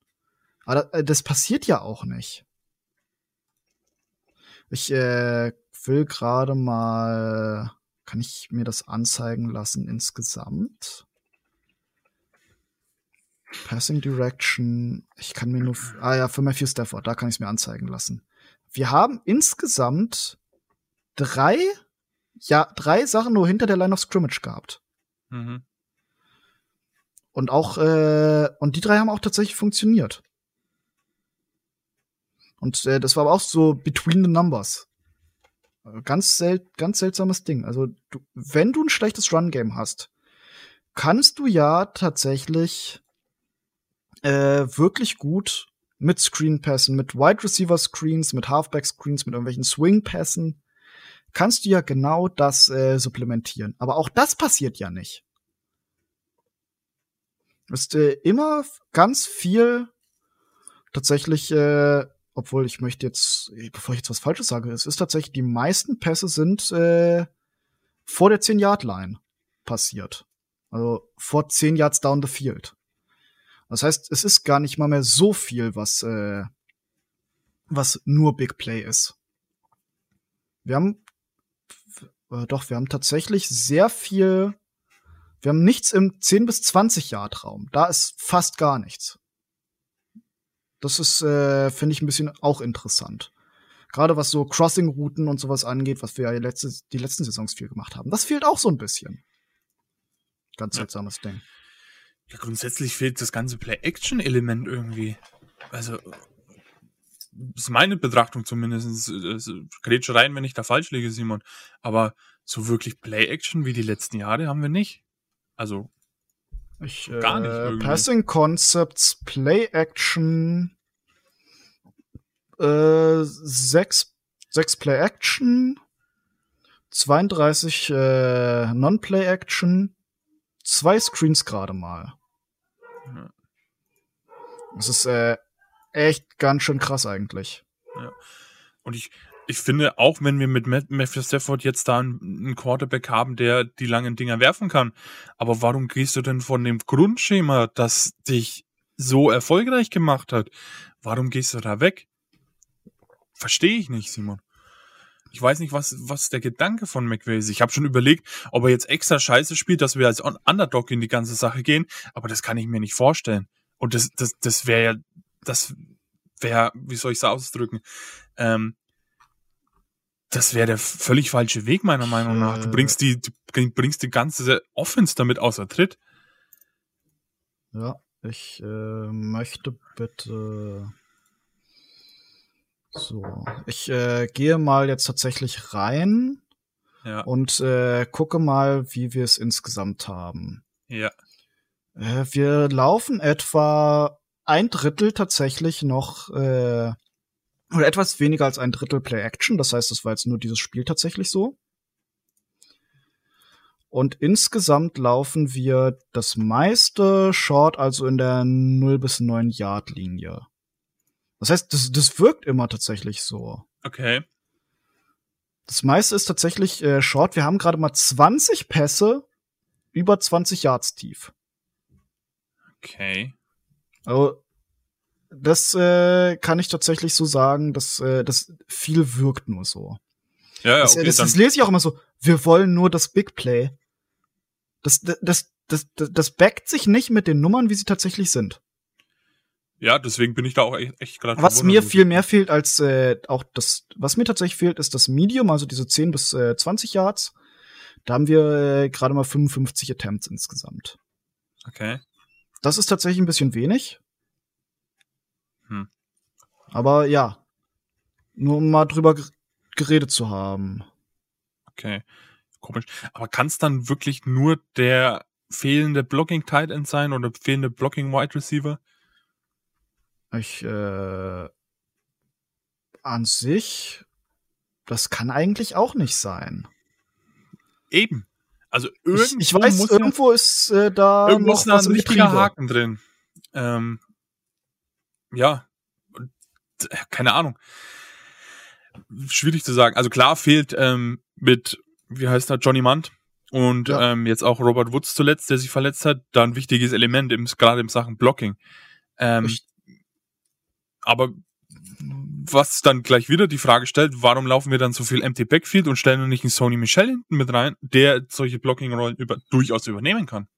Aber äh, das passiert ja auch nicht. Ich äh, will gerade mal, kann ich mir das anzeigen lassen insgesamt? Passing Direction, ich kann mir nur, ah ja, für Matthew Stafford, da kann ich es mir anzeigen lassen. Wir haben insgesamt drei ja drei Sachen nur hinter der Line of Scrimmage gehabt. Mhm. Und auch, äh, und die drei haben auch tatsächlich funktioniert. Und äh, das war aber auch so between the numbers. Ganz, sel ganz seltsames Ding. Also, du, wenn du ein schlechtes Run-Game hast, kannst du ja tatsächlich äh, wirklich gut mit Screen-Passen, mit Wide Receiver Screens, mit Halfback Screens, mit irgendwelchen Swing-Passen kannst du ja genau das äh, supplementieren. Aber auch das passiert ja nicht. Ist äh, immer ganz viel tatsächlich, äh, obwohl ich möchte jetzt, bevor ich jetzt was Falsches sage, es ist tatsächlich, die meisten Pässe sind äh, vor der 10-Yard-Line passiert. Also vor 10 Yards down the field. Das heißt, es ist gar nicht mal mehr so viel, was, äh, was nur Big Play ist. Wir haben äh, doch, wir haben tatsächlich sehr viel. Wir haben nichts im 10 bis 20 Yard Raum. Da ist fast gar nichts. Das ist, äh, finde ich, ein bisschen auch interessant. Gerade was so Crossing-Routen und sowas angeht, was wir ja letzte, die letzten Saisons viel gemacht haben. Das fehlt auch so ein bisschen. Ganz seltsames ja. Ding. Ja, grundsätzlich fehlt das ganze Play-Action-Element irgendwie. Also, ist meine Betrachtung zumindest. Grätsche rein, wenn ich da falsch liege, Simon. Aber so wirklich Play-Action wie die letzten Jahre haben wir nicht. Also ich, gar nicht. Äh, Passing Concepts, Play Action. äh, sechs, sechs Play-Action, 32 äh, Non-Play-Action, zwei Screens gerade mal. Ja. Das ist äh, echt ganz schön krass eigentlich. Und ich, ich finde, auch wenn wir mit Matt- Matthew Stafford jetzt da einen, Quarterback haben, der die langen Dinger werfen kann, aber warum gehst du denn von dem Grundschema, das dich so erfolgreich gemacht hat, warum gehst du da weg? Verstehe ich nicht, Simon. Ich weiß nicht, was, was der Gedanke von McVay ist. Ich habe schon überlegt, ob er jetzt extra Scheiße spielt, dass wir als Un- Underdog in die ganze Sache gehen, aber das kann ich mir nicht vorstellen. Und das, das, das wäre ja, das wäre, wie soll ich es ausdrücken? Ähm, das wäre der völlig falsche Weg, meiner Meinung nach. Du Äh. bringst die, du bringst die ganze Offense damit außer Tritt. Ja, ich äh, möchte bitte. So, ich äh, gehe mal jetzt tatsächlich rein Ja, und äh, gucke mal, wie wir es insgesamt haben. ja, Äh, wir laufen etwa ein Drittel tatsächlich noch, äh, oder etwas weniger als ein Drittel Play-Action. Das heißt, das war jetzt nur dieses Spiel tatsächlich so. Und insgesamt laufen wir das meiste Short, also in der 0 bis 9 Yard Linie. Das heißt, das, das wirkt immer tatsächlich so. okay. Das meiste ist tatsächlich äh, Short. Wir haben gerade mal 20 Pässe über 20 Yards tief. Okay. Also, das äh, kann ich tatsächlich so sagen, dass äh, das viel wirkt nur so. Ja, ja, das, okay, das, dann, das lese ich auch immer so. Wir wollen nur das Big Play. Das, das, das, das, das backt sich nicht mit den Nummern, wie sie tatsächlich sind. ja, deswegen bin ich da auch echt, echt gerade Was mir viel mehr fehlt als äh, auch das, was mir tatsächlich fehlt, ist das Medium, also diese 10 bis äh, 20 Yards. Da haben wir äh, gerade mal 55 Attempts insgesamt. Okay. Das ist tatsächlich ein bisschen wenig. Hm. Aber ja, nur um mal drüber ger- geredet zu haben. Okay. Komisch. Aber kann es dann wirklich nur der fehlende Blocking Tight End sein oder fehlende Blocking Wide Receiver? Ich, äh, an sich, das kann eigentlich auch nicht sein. Eben. Also Ich, irgendwo ich weiß, muss ja- irgendwo ist äh, da irgendwo noch ist da was ein richtiger Getriebe. Haken drin. Ähm, ja, äh, keine Ahnung. Schwierig zu sagen. Also klar fehlt ähm, mit, wie heißt er, Johnny Munt und Ja. ähm, jetzt auch Robert Woods zuletzt, der sich verletzt hat, da ein wichtiges Element, im, gerade in Sachen Blocking. Ähm, Ich- aber was dann gleich wieder die Frage stellt, warum laufen wir dann so viel Empty Backfield und stellen nicht einen Sony Michel hinten mit rein, der solche Blocking-Rollen über, durchaus übernehmen kann?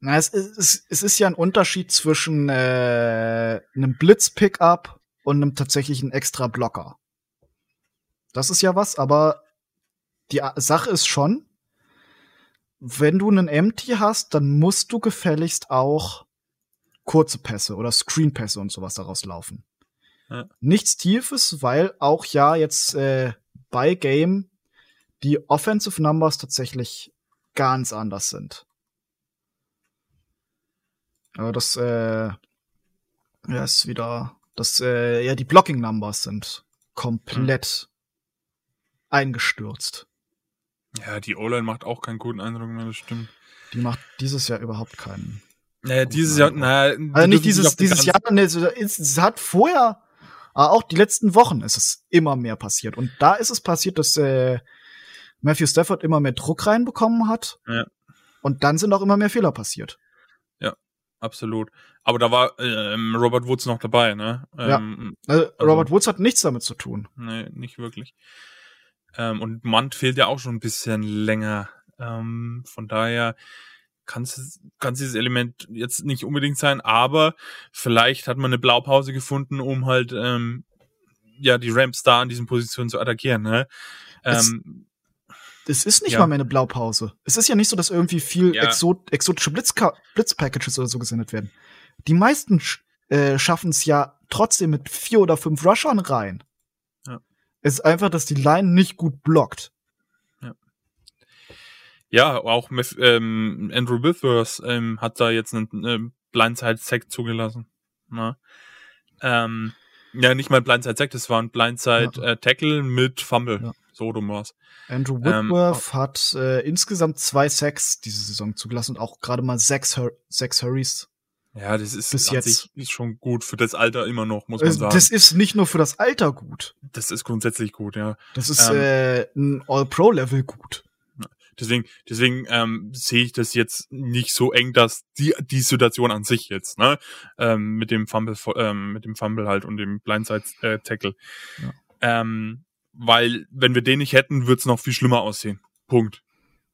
Na, es, ist- es, ist ja ein Unterschied zwischen äh, einem Blitz-Pickup und einem tatsächlichen extra Blocker. Das ist ja was, aber die Sache ist schon, wenn du einen Empty hast, dann musst du gefälligst auch kurze Pässe oder Screenpässe und sowas daraus laufen. Ja. Nichts Tiefes, weil auch ja jetzt äh, bei Game die Offensive Numbers tatsächlich ganz anders sind. Aber das, äh, ja, ist wieder, das, äh, ja, die Blocking Numbers sind komplett eingestürzt. Ja, die O-Line macht auch keinen guten Eindruck mehr, das stimmt. Die macht dieses Jahr überhaupt keinen. Naja, dieses Jahr, naja, Also nicht dieses, dieses Jahr, ne, es es hat vorher, aber auch die letzten Wochen ist es immer mehr passiert. Und da ist es passiert, dass äh, Matthew Stafford immer mehr Druck reinbekommen hat. Ja. Und dann sind auch immer mehr Fehler passiert. Absolut. Aber da war ähm, Robert Woods noch dabei, ne? Ähm, Also, Also- Robert Woods hat nichts damit zu tun. Nee, nicht wirklich. Ähm, und Mant fehlt ja auch schon ein bisschen länger. Ähm, von daher kann es dieses Element jetzt nicht unbedingt sein, aber vielleicht hat man eine Blaupause gefunden, um halt ähm, ja die Rams da an diesen Positionen zu attackieren. Ne? Ähm, Es ist nicht Ja. mal mehr eine Blaupause. Es ist ja nicht so, dass irgendwie viel Ja. exot exotische Blitzka Blitzpackages oder so gesendet werden. Die meisten sch äh, schaffen es ja trotzdem mit vier oder fünf Rushern rein. Ja. Es ist einfach, dass die Line nicht gut blockt. ja, auch Mef ähm, Andrew Withers ähm, hat da jetzt einen äh, Blindside-Sack zugelassen. Ne? Ähm, Ja, nicht mal ein Blindside Sack, das war ein Blindside ja. äh, Tackle mit Fumble. Ja. So du war's. Andrew Whitworth ähm, hat äh, insgesamt zwei Sacks diese Saison zugelassen und auch gerade mal sechs, Hur sechs Hurries. Ja, das ist bis jetzt ist schon gut für das Alter immer noch, muss man sagen. Das ist nicht nur für das Alter gut. Das ist grundsätzlich gut, ja. Das ist ähm, äh, ein All-Pro-Level gut. Deswegen, deswegen ähm, sehe ich das jetzt nicht so eng, dass die die Situation an sich jetzt, ne, ähm, mit dem Fumble, ähm, mit dem Fumble halt und dem Blindside äh, Tackle, ja. ähm, weil wenn wir den nicht hätten, wird's noch viel schlimmer aussehen. Punkt.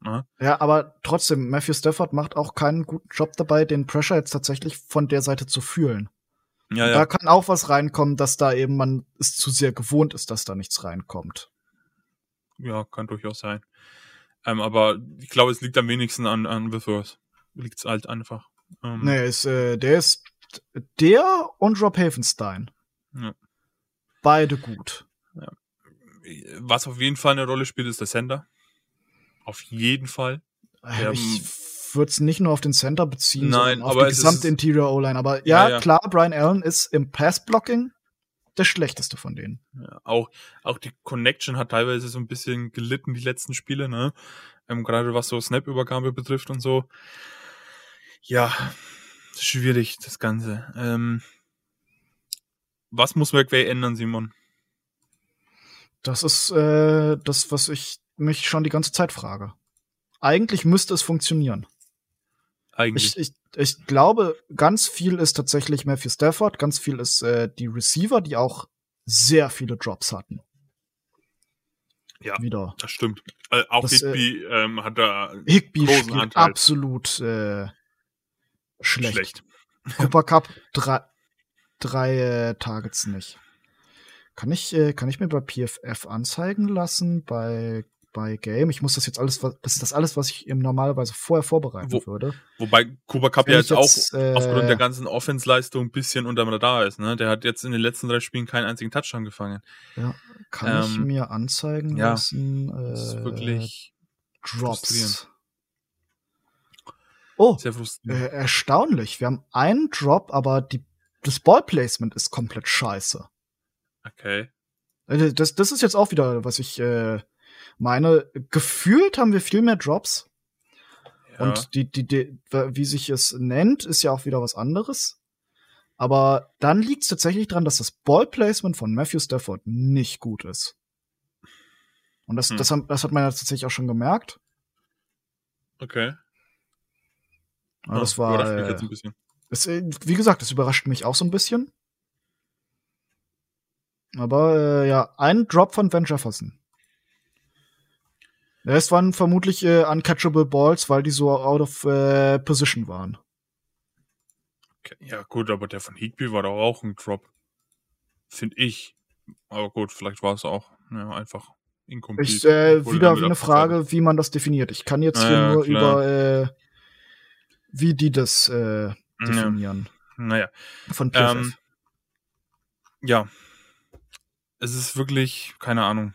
Ne? Ja, aber trotzdem, Matthew Stafford macht auch keinen guten Job dabei, den Pressure jetzt tatsächlich von der Seite zu fühlen. Ja, ja. Da kann auch was reinkommen, dass da eben man es zu sehr gewohnt ist, dass da nichts reinkommt. Ja, kann durchaus sein. Ähm, aber ich glaube, es liegt am wenigsten an, an Withers. Liegt es halt einfach. Ähm, nee, ist, äh, der ist der und Rob Havenstein. Ja. Beide gut. Ja. Was auf jeden Fall eine Rolle spielt, ist der Sender. Auf jeden Fall. Der, ich würde es nicht nur auf den Center beziehen, nein, sondern auf die gesamte Interior O-Line. Aber ja, ja, ja, klar, Brian Allen ist im Pass-Blocking der schlechteste von denen. Ja, auch, auch die Connection hat teilweise so ein bisschen gelitten, die letzten Spiele, ne? Ähm, Gerade was so Snap-Übergabe betrifft und so. Ja, schwierig, das Ganze. Ähm, was muss McVay ändern, Simon? Das ist äh, das, was ich mich schon die ganze Zeit frage. Eigentlich müsste es funktionieren. Eigentlich. Ich, ich, ich glaube, ganz viel ist tatsächlich Matthew Stafford, ganz viel ist äh, die Receiver, die auch sehr viele Drops hatten. Ja, wieder. das stimmt. Äh, auch das, Higby äh, ähm, hat da Higby großen spielt Anteil. absolut äh, schlecht. schlecht. Cooper Cup drei, drei äh, Targets nicht. Kann ich, äh, kann ich mir bei PFF anzeigen lassen? Bei bei Game. Ich muss das jetzt alles, das ist das alles, was ich eben normalerweise vorher vorbereiten Wo, würde. Wobei Cooper Cup ja jetzt, auch äh, aufgrund der ganzen Offense-Leistung ein bisschen unter dem Radar ist. Ne? Der hat jetzt in den letzten drei Spielen keinen einzigen Touchdown gefangen. Ja, kann ähm, ich mir anzeigen ja, lassen. Äh, das ist wirklich Drops. Oh, äh, erstaunlich. Wir haben einen Drop, aber die, das Ballplacement ist komplett scheiße. Okay. Äh, das, das ist jetzt auch wieder, was ich äh, meine, gefühlt haben wir viel mehr Drops. Ja. Und die, die, die, wie sich es nennt, ist ja auch wieder was anderes. Aber dann liegt es tatsächlich daran, dass das Ballplacement von Matthew Stafford nicht gut ist. Und das, hm. das, das hat man ja tatsächlich auch schon gemerkt. Okay. Aber das war. Überrascht mich jetzt ein bisschen. Das, äh, wie gesagt, das überrascht mich auch so ein bisschen. Aber äh, ja, ein Drop von Van Jefferson. Es waren vermutlich äh, uncatchable Balls, weil die so out of äh, position waren. Ja, gut, aber der von Higby war doch auch ein Drop. Finde ich. Aber gut, vielleicht war es auch ja, einfach incomplete. Ich, äh, wieder eine Frage, wie man das definiert. Ich kann jetzt naja, hier nur klar. über, äh, wie die das äh, definieren. Ja. Naja. Von PFF. Ähm, ja. Es ist wirklich, keine Ahnung.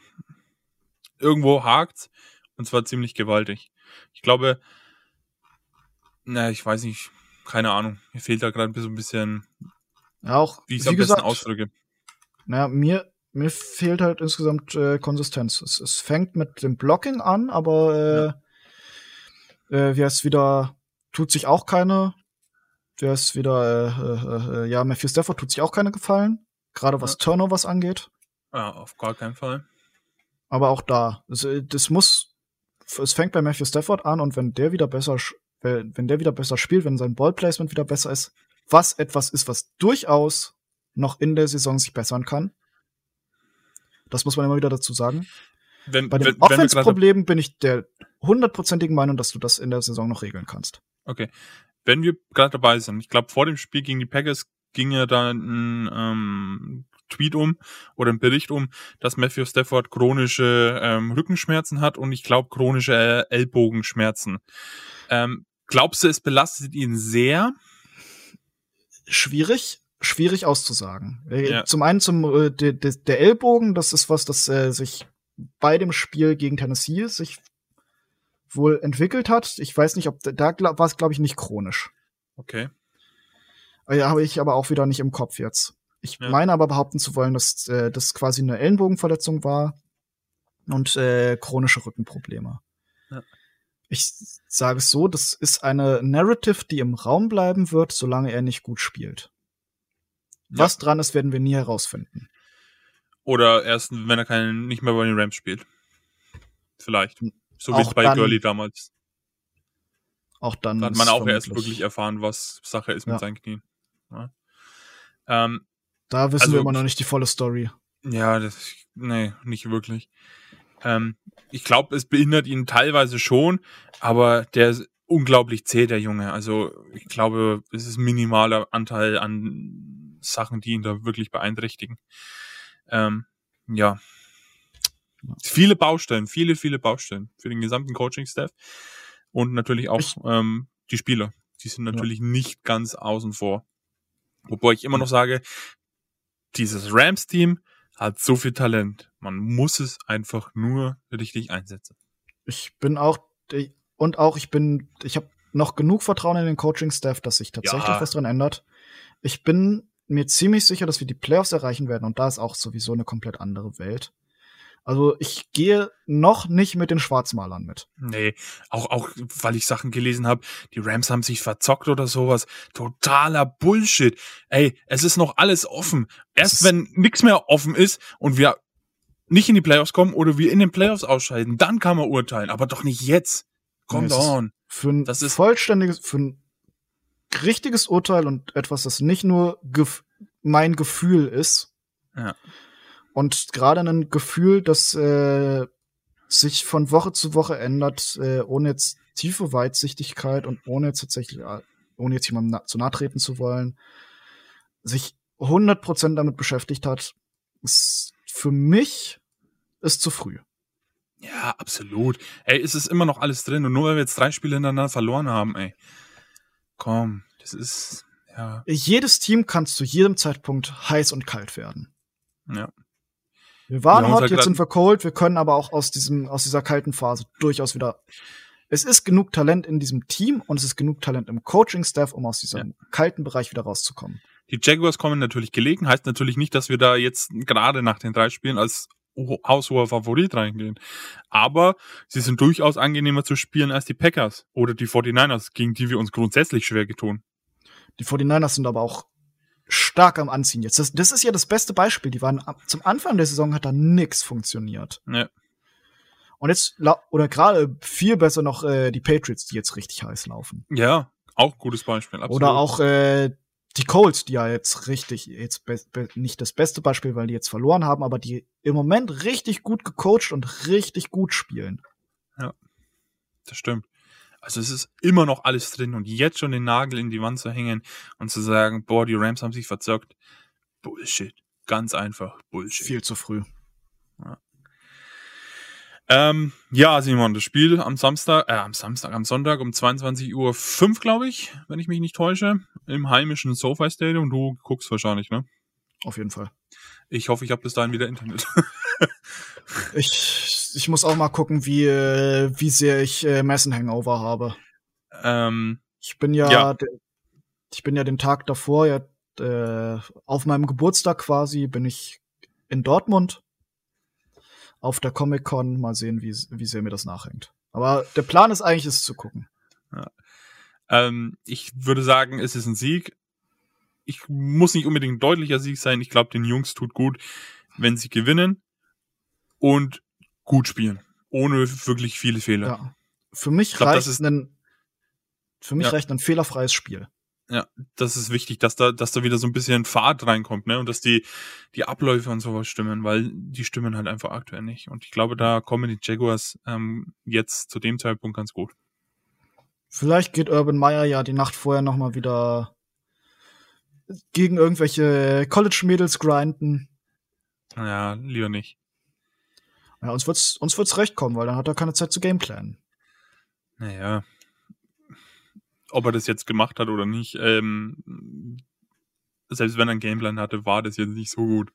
Irgendwo hakt's. Und zwar ziemlich gewaltig. Ich glaube, na, ich weiß nicht, keine Ahnung. Mir fehlt da gerade so ein bisschen, auch, wie ich es am besten ausdrücke. Na, mir, mir fehlt halt insgesamt äh, Konsistenz. Es, es fängt mit dem Blocking an, aber äh, ja. äh, wie es wieder, tut sich auch keine, wie es wieder, äh, äh, äh, ja, Matthew Stafford tut sich auch keine Gefallen. Gerade was ja. Turnovers angeht. Ja, auf gar keinen Fall. Aber auch da, das, äh, das muss es fängt bei Matthew Stafford an und wenn der wieder besser, wenn der wieder besser spielt, wenn sein Ballplacement wieder besser ist, was etwas ist, was durchaus noch in der Saison sich bessern kann. Das muss man immer wieder dazu sagen. Wenn, bei den Offense-Problemen bin ich der hundertprozentigen Meinung, dass du das in der Saison noch regeln kannst. Okay. Wenn wir gerade dabei sind, ich glaube, vor dem Spiel gegen die Packers ging ja da ein ähm, Tweet um oder ein Bericht um, dass Matthew Stafford chronische ähm, Rückenschmerzen hat und ich glaube chronische äh, Ellbogenschmerzen. Ähm, glaubst du, es belastet ihn sehr? Schwierig, schwierig auszusagen. Äh, ja. Zum einen zum äh, de, de, der Ellbogen, das ist was, das äh, sich bei dem Spiel gegen Tennessee sich wohl entwickelt hat. Ich weiß nicht, ob da war es, glaube ich, nicht chronisch. Okay. Ja, habe ich aber auch wieder nicht im Kopf jetzt. Ich Ja. meine aber behaupten zu wollen, dass äh, das quasi eine Ellenbogenverletzung war und äh, chronische Rückenprobleme. Ja. Ich sage es so, das ist eine Narrative, die im Raum bleiben wird, solange er nicht gut spielt. Was dran ist, werden wir nie herausfinden. Oder erst, wenn er keinen, nicht mehr bei den Rams spielt. Vielleicht. So wie es bei Gurley damals. Auch dann Da hat man auch erst vermutlich- wirklich erfahren, was Sache ist mit Ja. seinen Knien. Ja, ähm, Da wissen also- wir immer noch nicht die volle Story. ja das, nee, nicht wirklich. Ähm, ich glaube, es behindert ihn teilweise schon, aber der ist unglaublich zäh, der Junge. Also ich glaube, es ist ein minimaler Anteil an Sachen, die ihn da wirklich beeinträchtigen. Ähm, ja. Viele Baustellen, viele, viele Baustellen für den gesamten Coaching-Staff und natürlich auch Ich- ähm, die Spieler. Die sind natürlich nicht ganz außen vor. Wobei ich immer noch sage, dieses Rams-Team hat so viel Talent. Man muss es einfach nur richtig einsetzen. Ich bin auch und auch ich bin ich habe noch genug Vertrauen in den Coaching Staff, dass sich tatsächlich Ja. was dran ändert. Ich bin mir ziemlich sicher, dass wir die Playoffs erreichen werden und da ist auch sowieso eine komplett andere Welt. Also ich gehe noch nicht mit den Schwarzmalern mit. Nee, auch, auch weil ich Sachen gelesen habe, die Rams haben sich verzockt oder sowas. Totaler Bullshit. Ey, es ist noch alles offen. Erst wenn nichts mehr offen ist und wir nicht in die Playoffs kommen oder wir in den Playoffs ausscheiden, dann kann man urteilen, aber doch nicht jetzt. Come Nee, on. Für ein Das ist- vollständiges, für ein richtiges Urteil und etwas, das nicht nur gef mein Gefühl ist. Ja. Und gerade ein Gefühl, das äh, sich von Woche zu Woche ändert, äh, ohne jetzt tiefe Weitsichtigkeit und ohne jetzt tatsächlich, äh, ohne jetzt jemandem na zu nahe treten zu wollen, sich 100% damit beschäftigt hat, ist für mich ist zu früh. Ja, absolut. Ey, es ist immer noch alles drin und nur weil wir jetzt drei Spiele hintereinander verloren haben, ey. Komm, das ist, ja, Jedes Team kann zu jedem Zeitpunkt heiß und kalt werden. ja. Wir waren Wir hot, halt jetzt sind wir cold, wir können aber auch aus diesem, aus dieser kalten Phase durchaus wieder. Es ist genug Talent in diesem Team und es ist genug Talent im Coaching-Staff, um aus diesem kalten Bereich wieder rauszukommen. Die Jaguars kommen natürlich gelegen, heißt natürlich nicht, dass wir da jetzt gerade nach den drei Spielen als ho- haushoher Favorit reingehen. Aber sie sind durchaus angenehmer zu spielen als die Packers oder die 49ers, gegen die wir uns grundsätzlich schwer getun. Die 49ers sind aber auch stark am Anziehen jetzt. Das, das ist ja das beste Beispiel. Die waren zum Anfang der Saison hat da nix funktioniert. Ja. Und jetzt, oder gerade viel besser noch äh, die Patriots, die jetzt richtig heiß laufen. Ja, auch gutes Beispiel. Absolut. Oder auch äh, die Colts, die ja jetzt richtig, jetzt nicht das beste Beispiel, weil die jetzt verloren haben, aber die im Moment richtig gut gecoacht und richtig gut spielen. Das stimmt. Also es ist immer noch alles drin und jetzt schon den Nagel in die Wand zu hängen und zu sagen, boah, die Rams haben sich verzockt. Bullshit. Ganz einfach. Bullshit. Viel zu früh. Ähm, ja, Simon, das Spiel am Samstag, äh, am Samstag, am Sonntag um 22 Uhr glaube ich, wenn ich mich nicht täusche, im heimischen SoFi Stadium. Du guckst wahrscheinlich, ne? Auf jeden Fall. Ich hoffe, ich habe bis dahin wieder Internet. Ich, ich muss auch mal gucken, wie, äh, wie sehr ich äh, Messen Hangover habe. ähm, Ich bin ja, Ja. ich bin ja den Tag davor, ja, äh, auf meinem Geburtstag quasi, bin ich in Dortmund auf der Comic Con. Mal sehen, wie, wie sehr mir das nachhängt. Aber der Plan ist eigentlich, es zu gucken. ähm, ich würde sagen, es ist ein Sieg. Ich muss nicht unbedingt ein deutlicher Sieg sein. Ich glaube, den Jungs tut gut, wenn sie gewinnen und gut spielen. Ohne wirklich viele Fehler. Ja. Für mich glaub, das reicht ist- ein, für mich Ja. reicht ein fehlerfreies Spiel. das ist wichtig, dass da, dass da wieder so ein bisschen Fahrt reinkommt, ne? Und dass die, die Abläufe und sowas stimmen, weil die stimmen halt einfach aktuell nicht. Und ich glaube, da kommen die Jaguars ähm, jetzt zu dem Zeitpunkt ganz gut. Vielleicht geht Urban Meyer ja die Nacht vorher noch mal wieder gegen irgendwelche College-Mädels grinden. Ja, lieber nicht. Ja, uns wird's, uns wird's recht kommen, weil dann hat er keine Zeit zu gameplanen. Naja. Ob er das jetzt gemacht hat oder nicht, ähm, selbst wenn er einen Gameplan hatte, war das jetzt nicht so gut.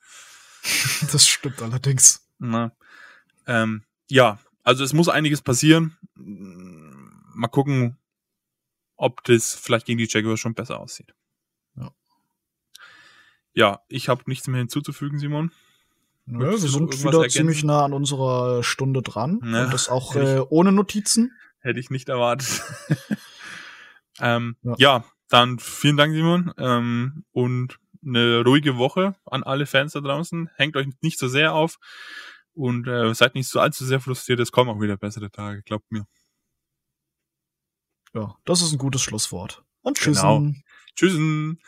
Das stimmt allerdings. Na, ähm, ja, also es muss einiges passieren. Mal gucken, ob das vielleicht gegen die Jaguars schon besser aussieht. Ja. ja, ich habe nichts mehr hinzuzufügen, Simon. Nö, wir sind wieder ergänzen? ziemlich nah an unserer Stunde dran. Ja, und das auch äh, ohne Notizen. Hätte ich nicht erwartet. ähm, Ja. ja. dann vielen Dank, Simon. Ähm, und eine ruhige Woche an alle Fans da draußen. Hängt euch nicht so sehr auf und äh, seid nicht so allzu sehr frustriert. Es kommen auch wieder bessere Tage, glaubt mir. Ja, das ist ein gutes Schlusswort. Und tschüss. Genau. Tschüssen.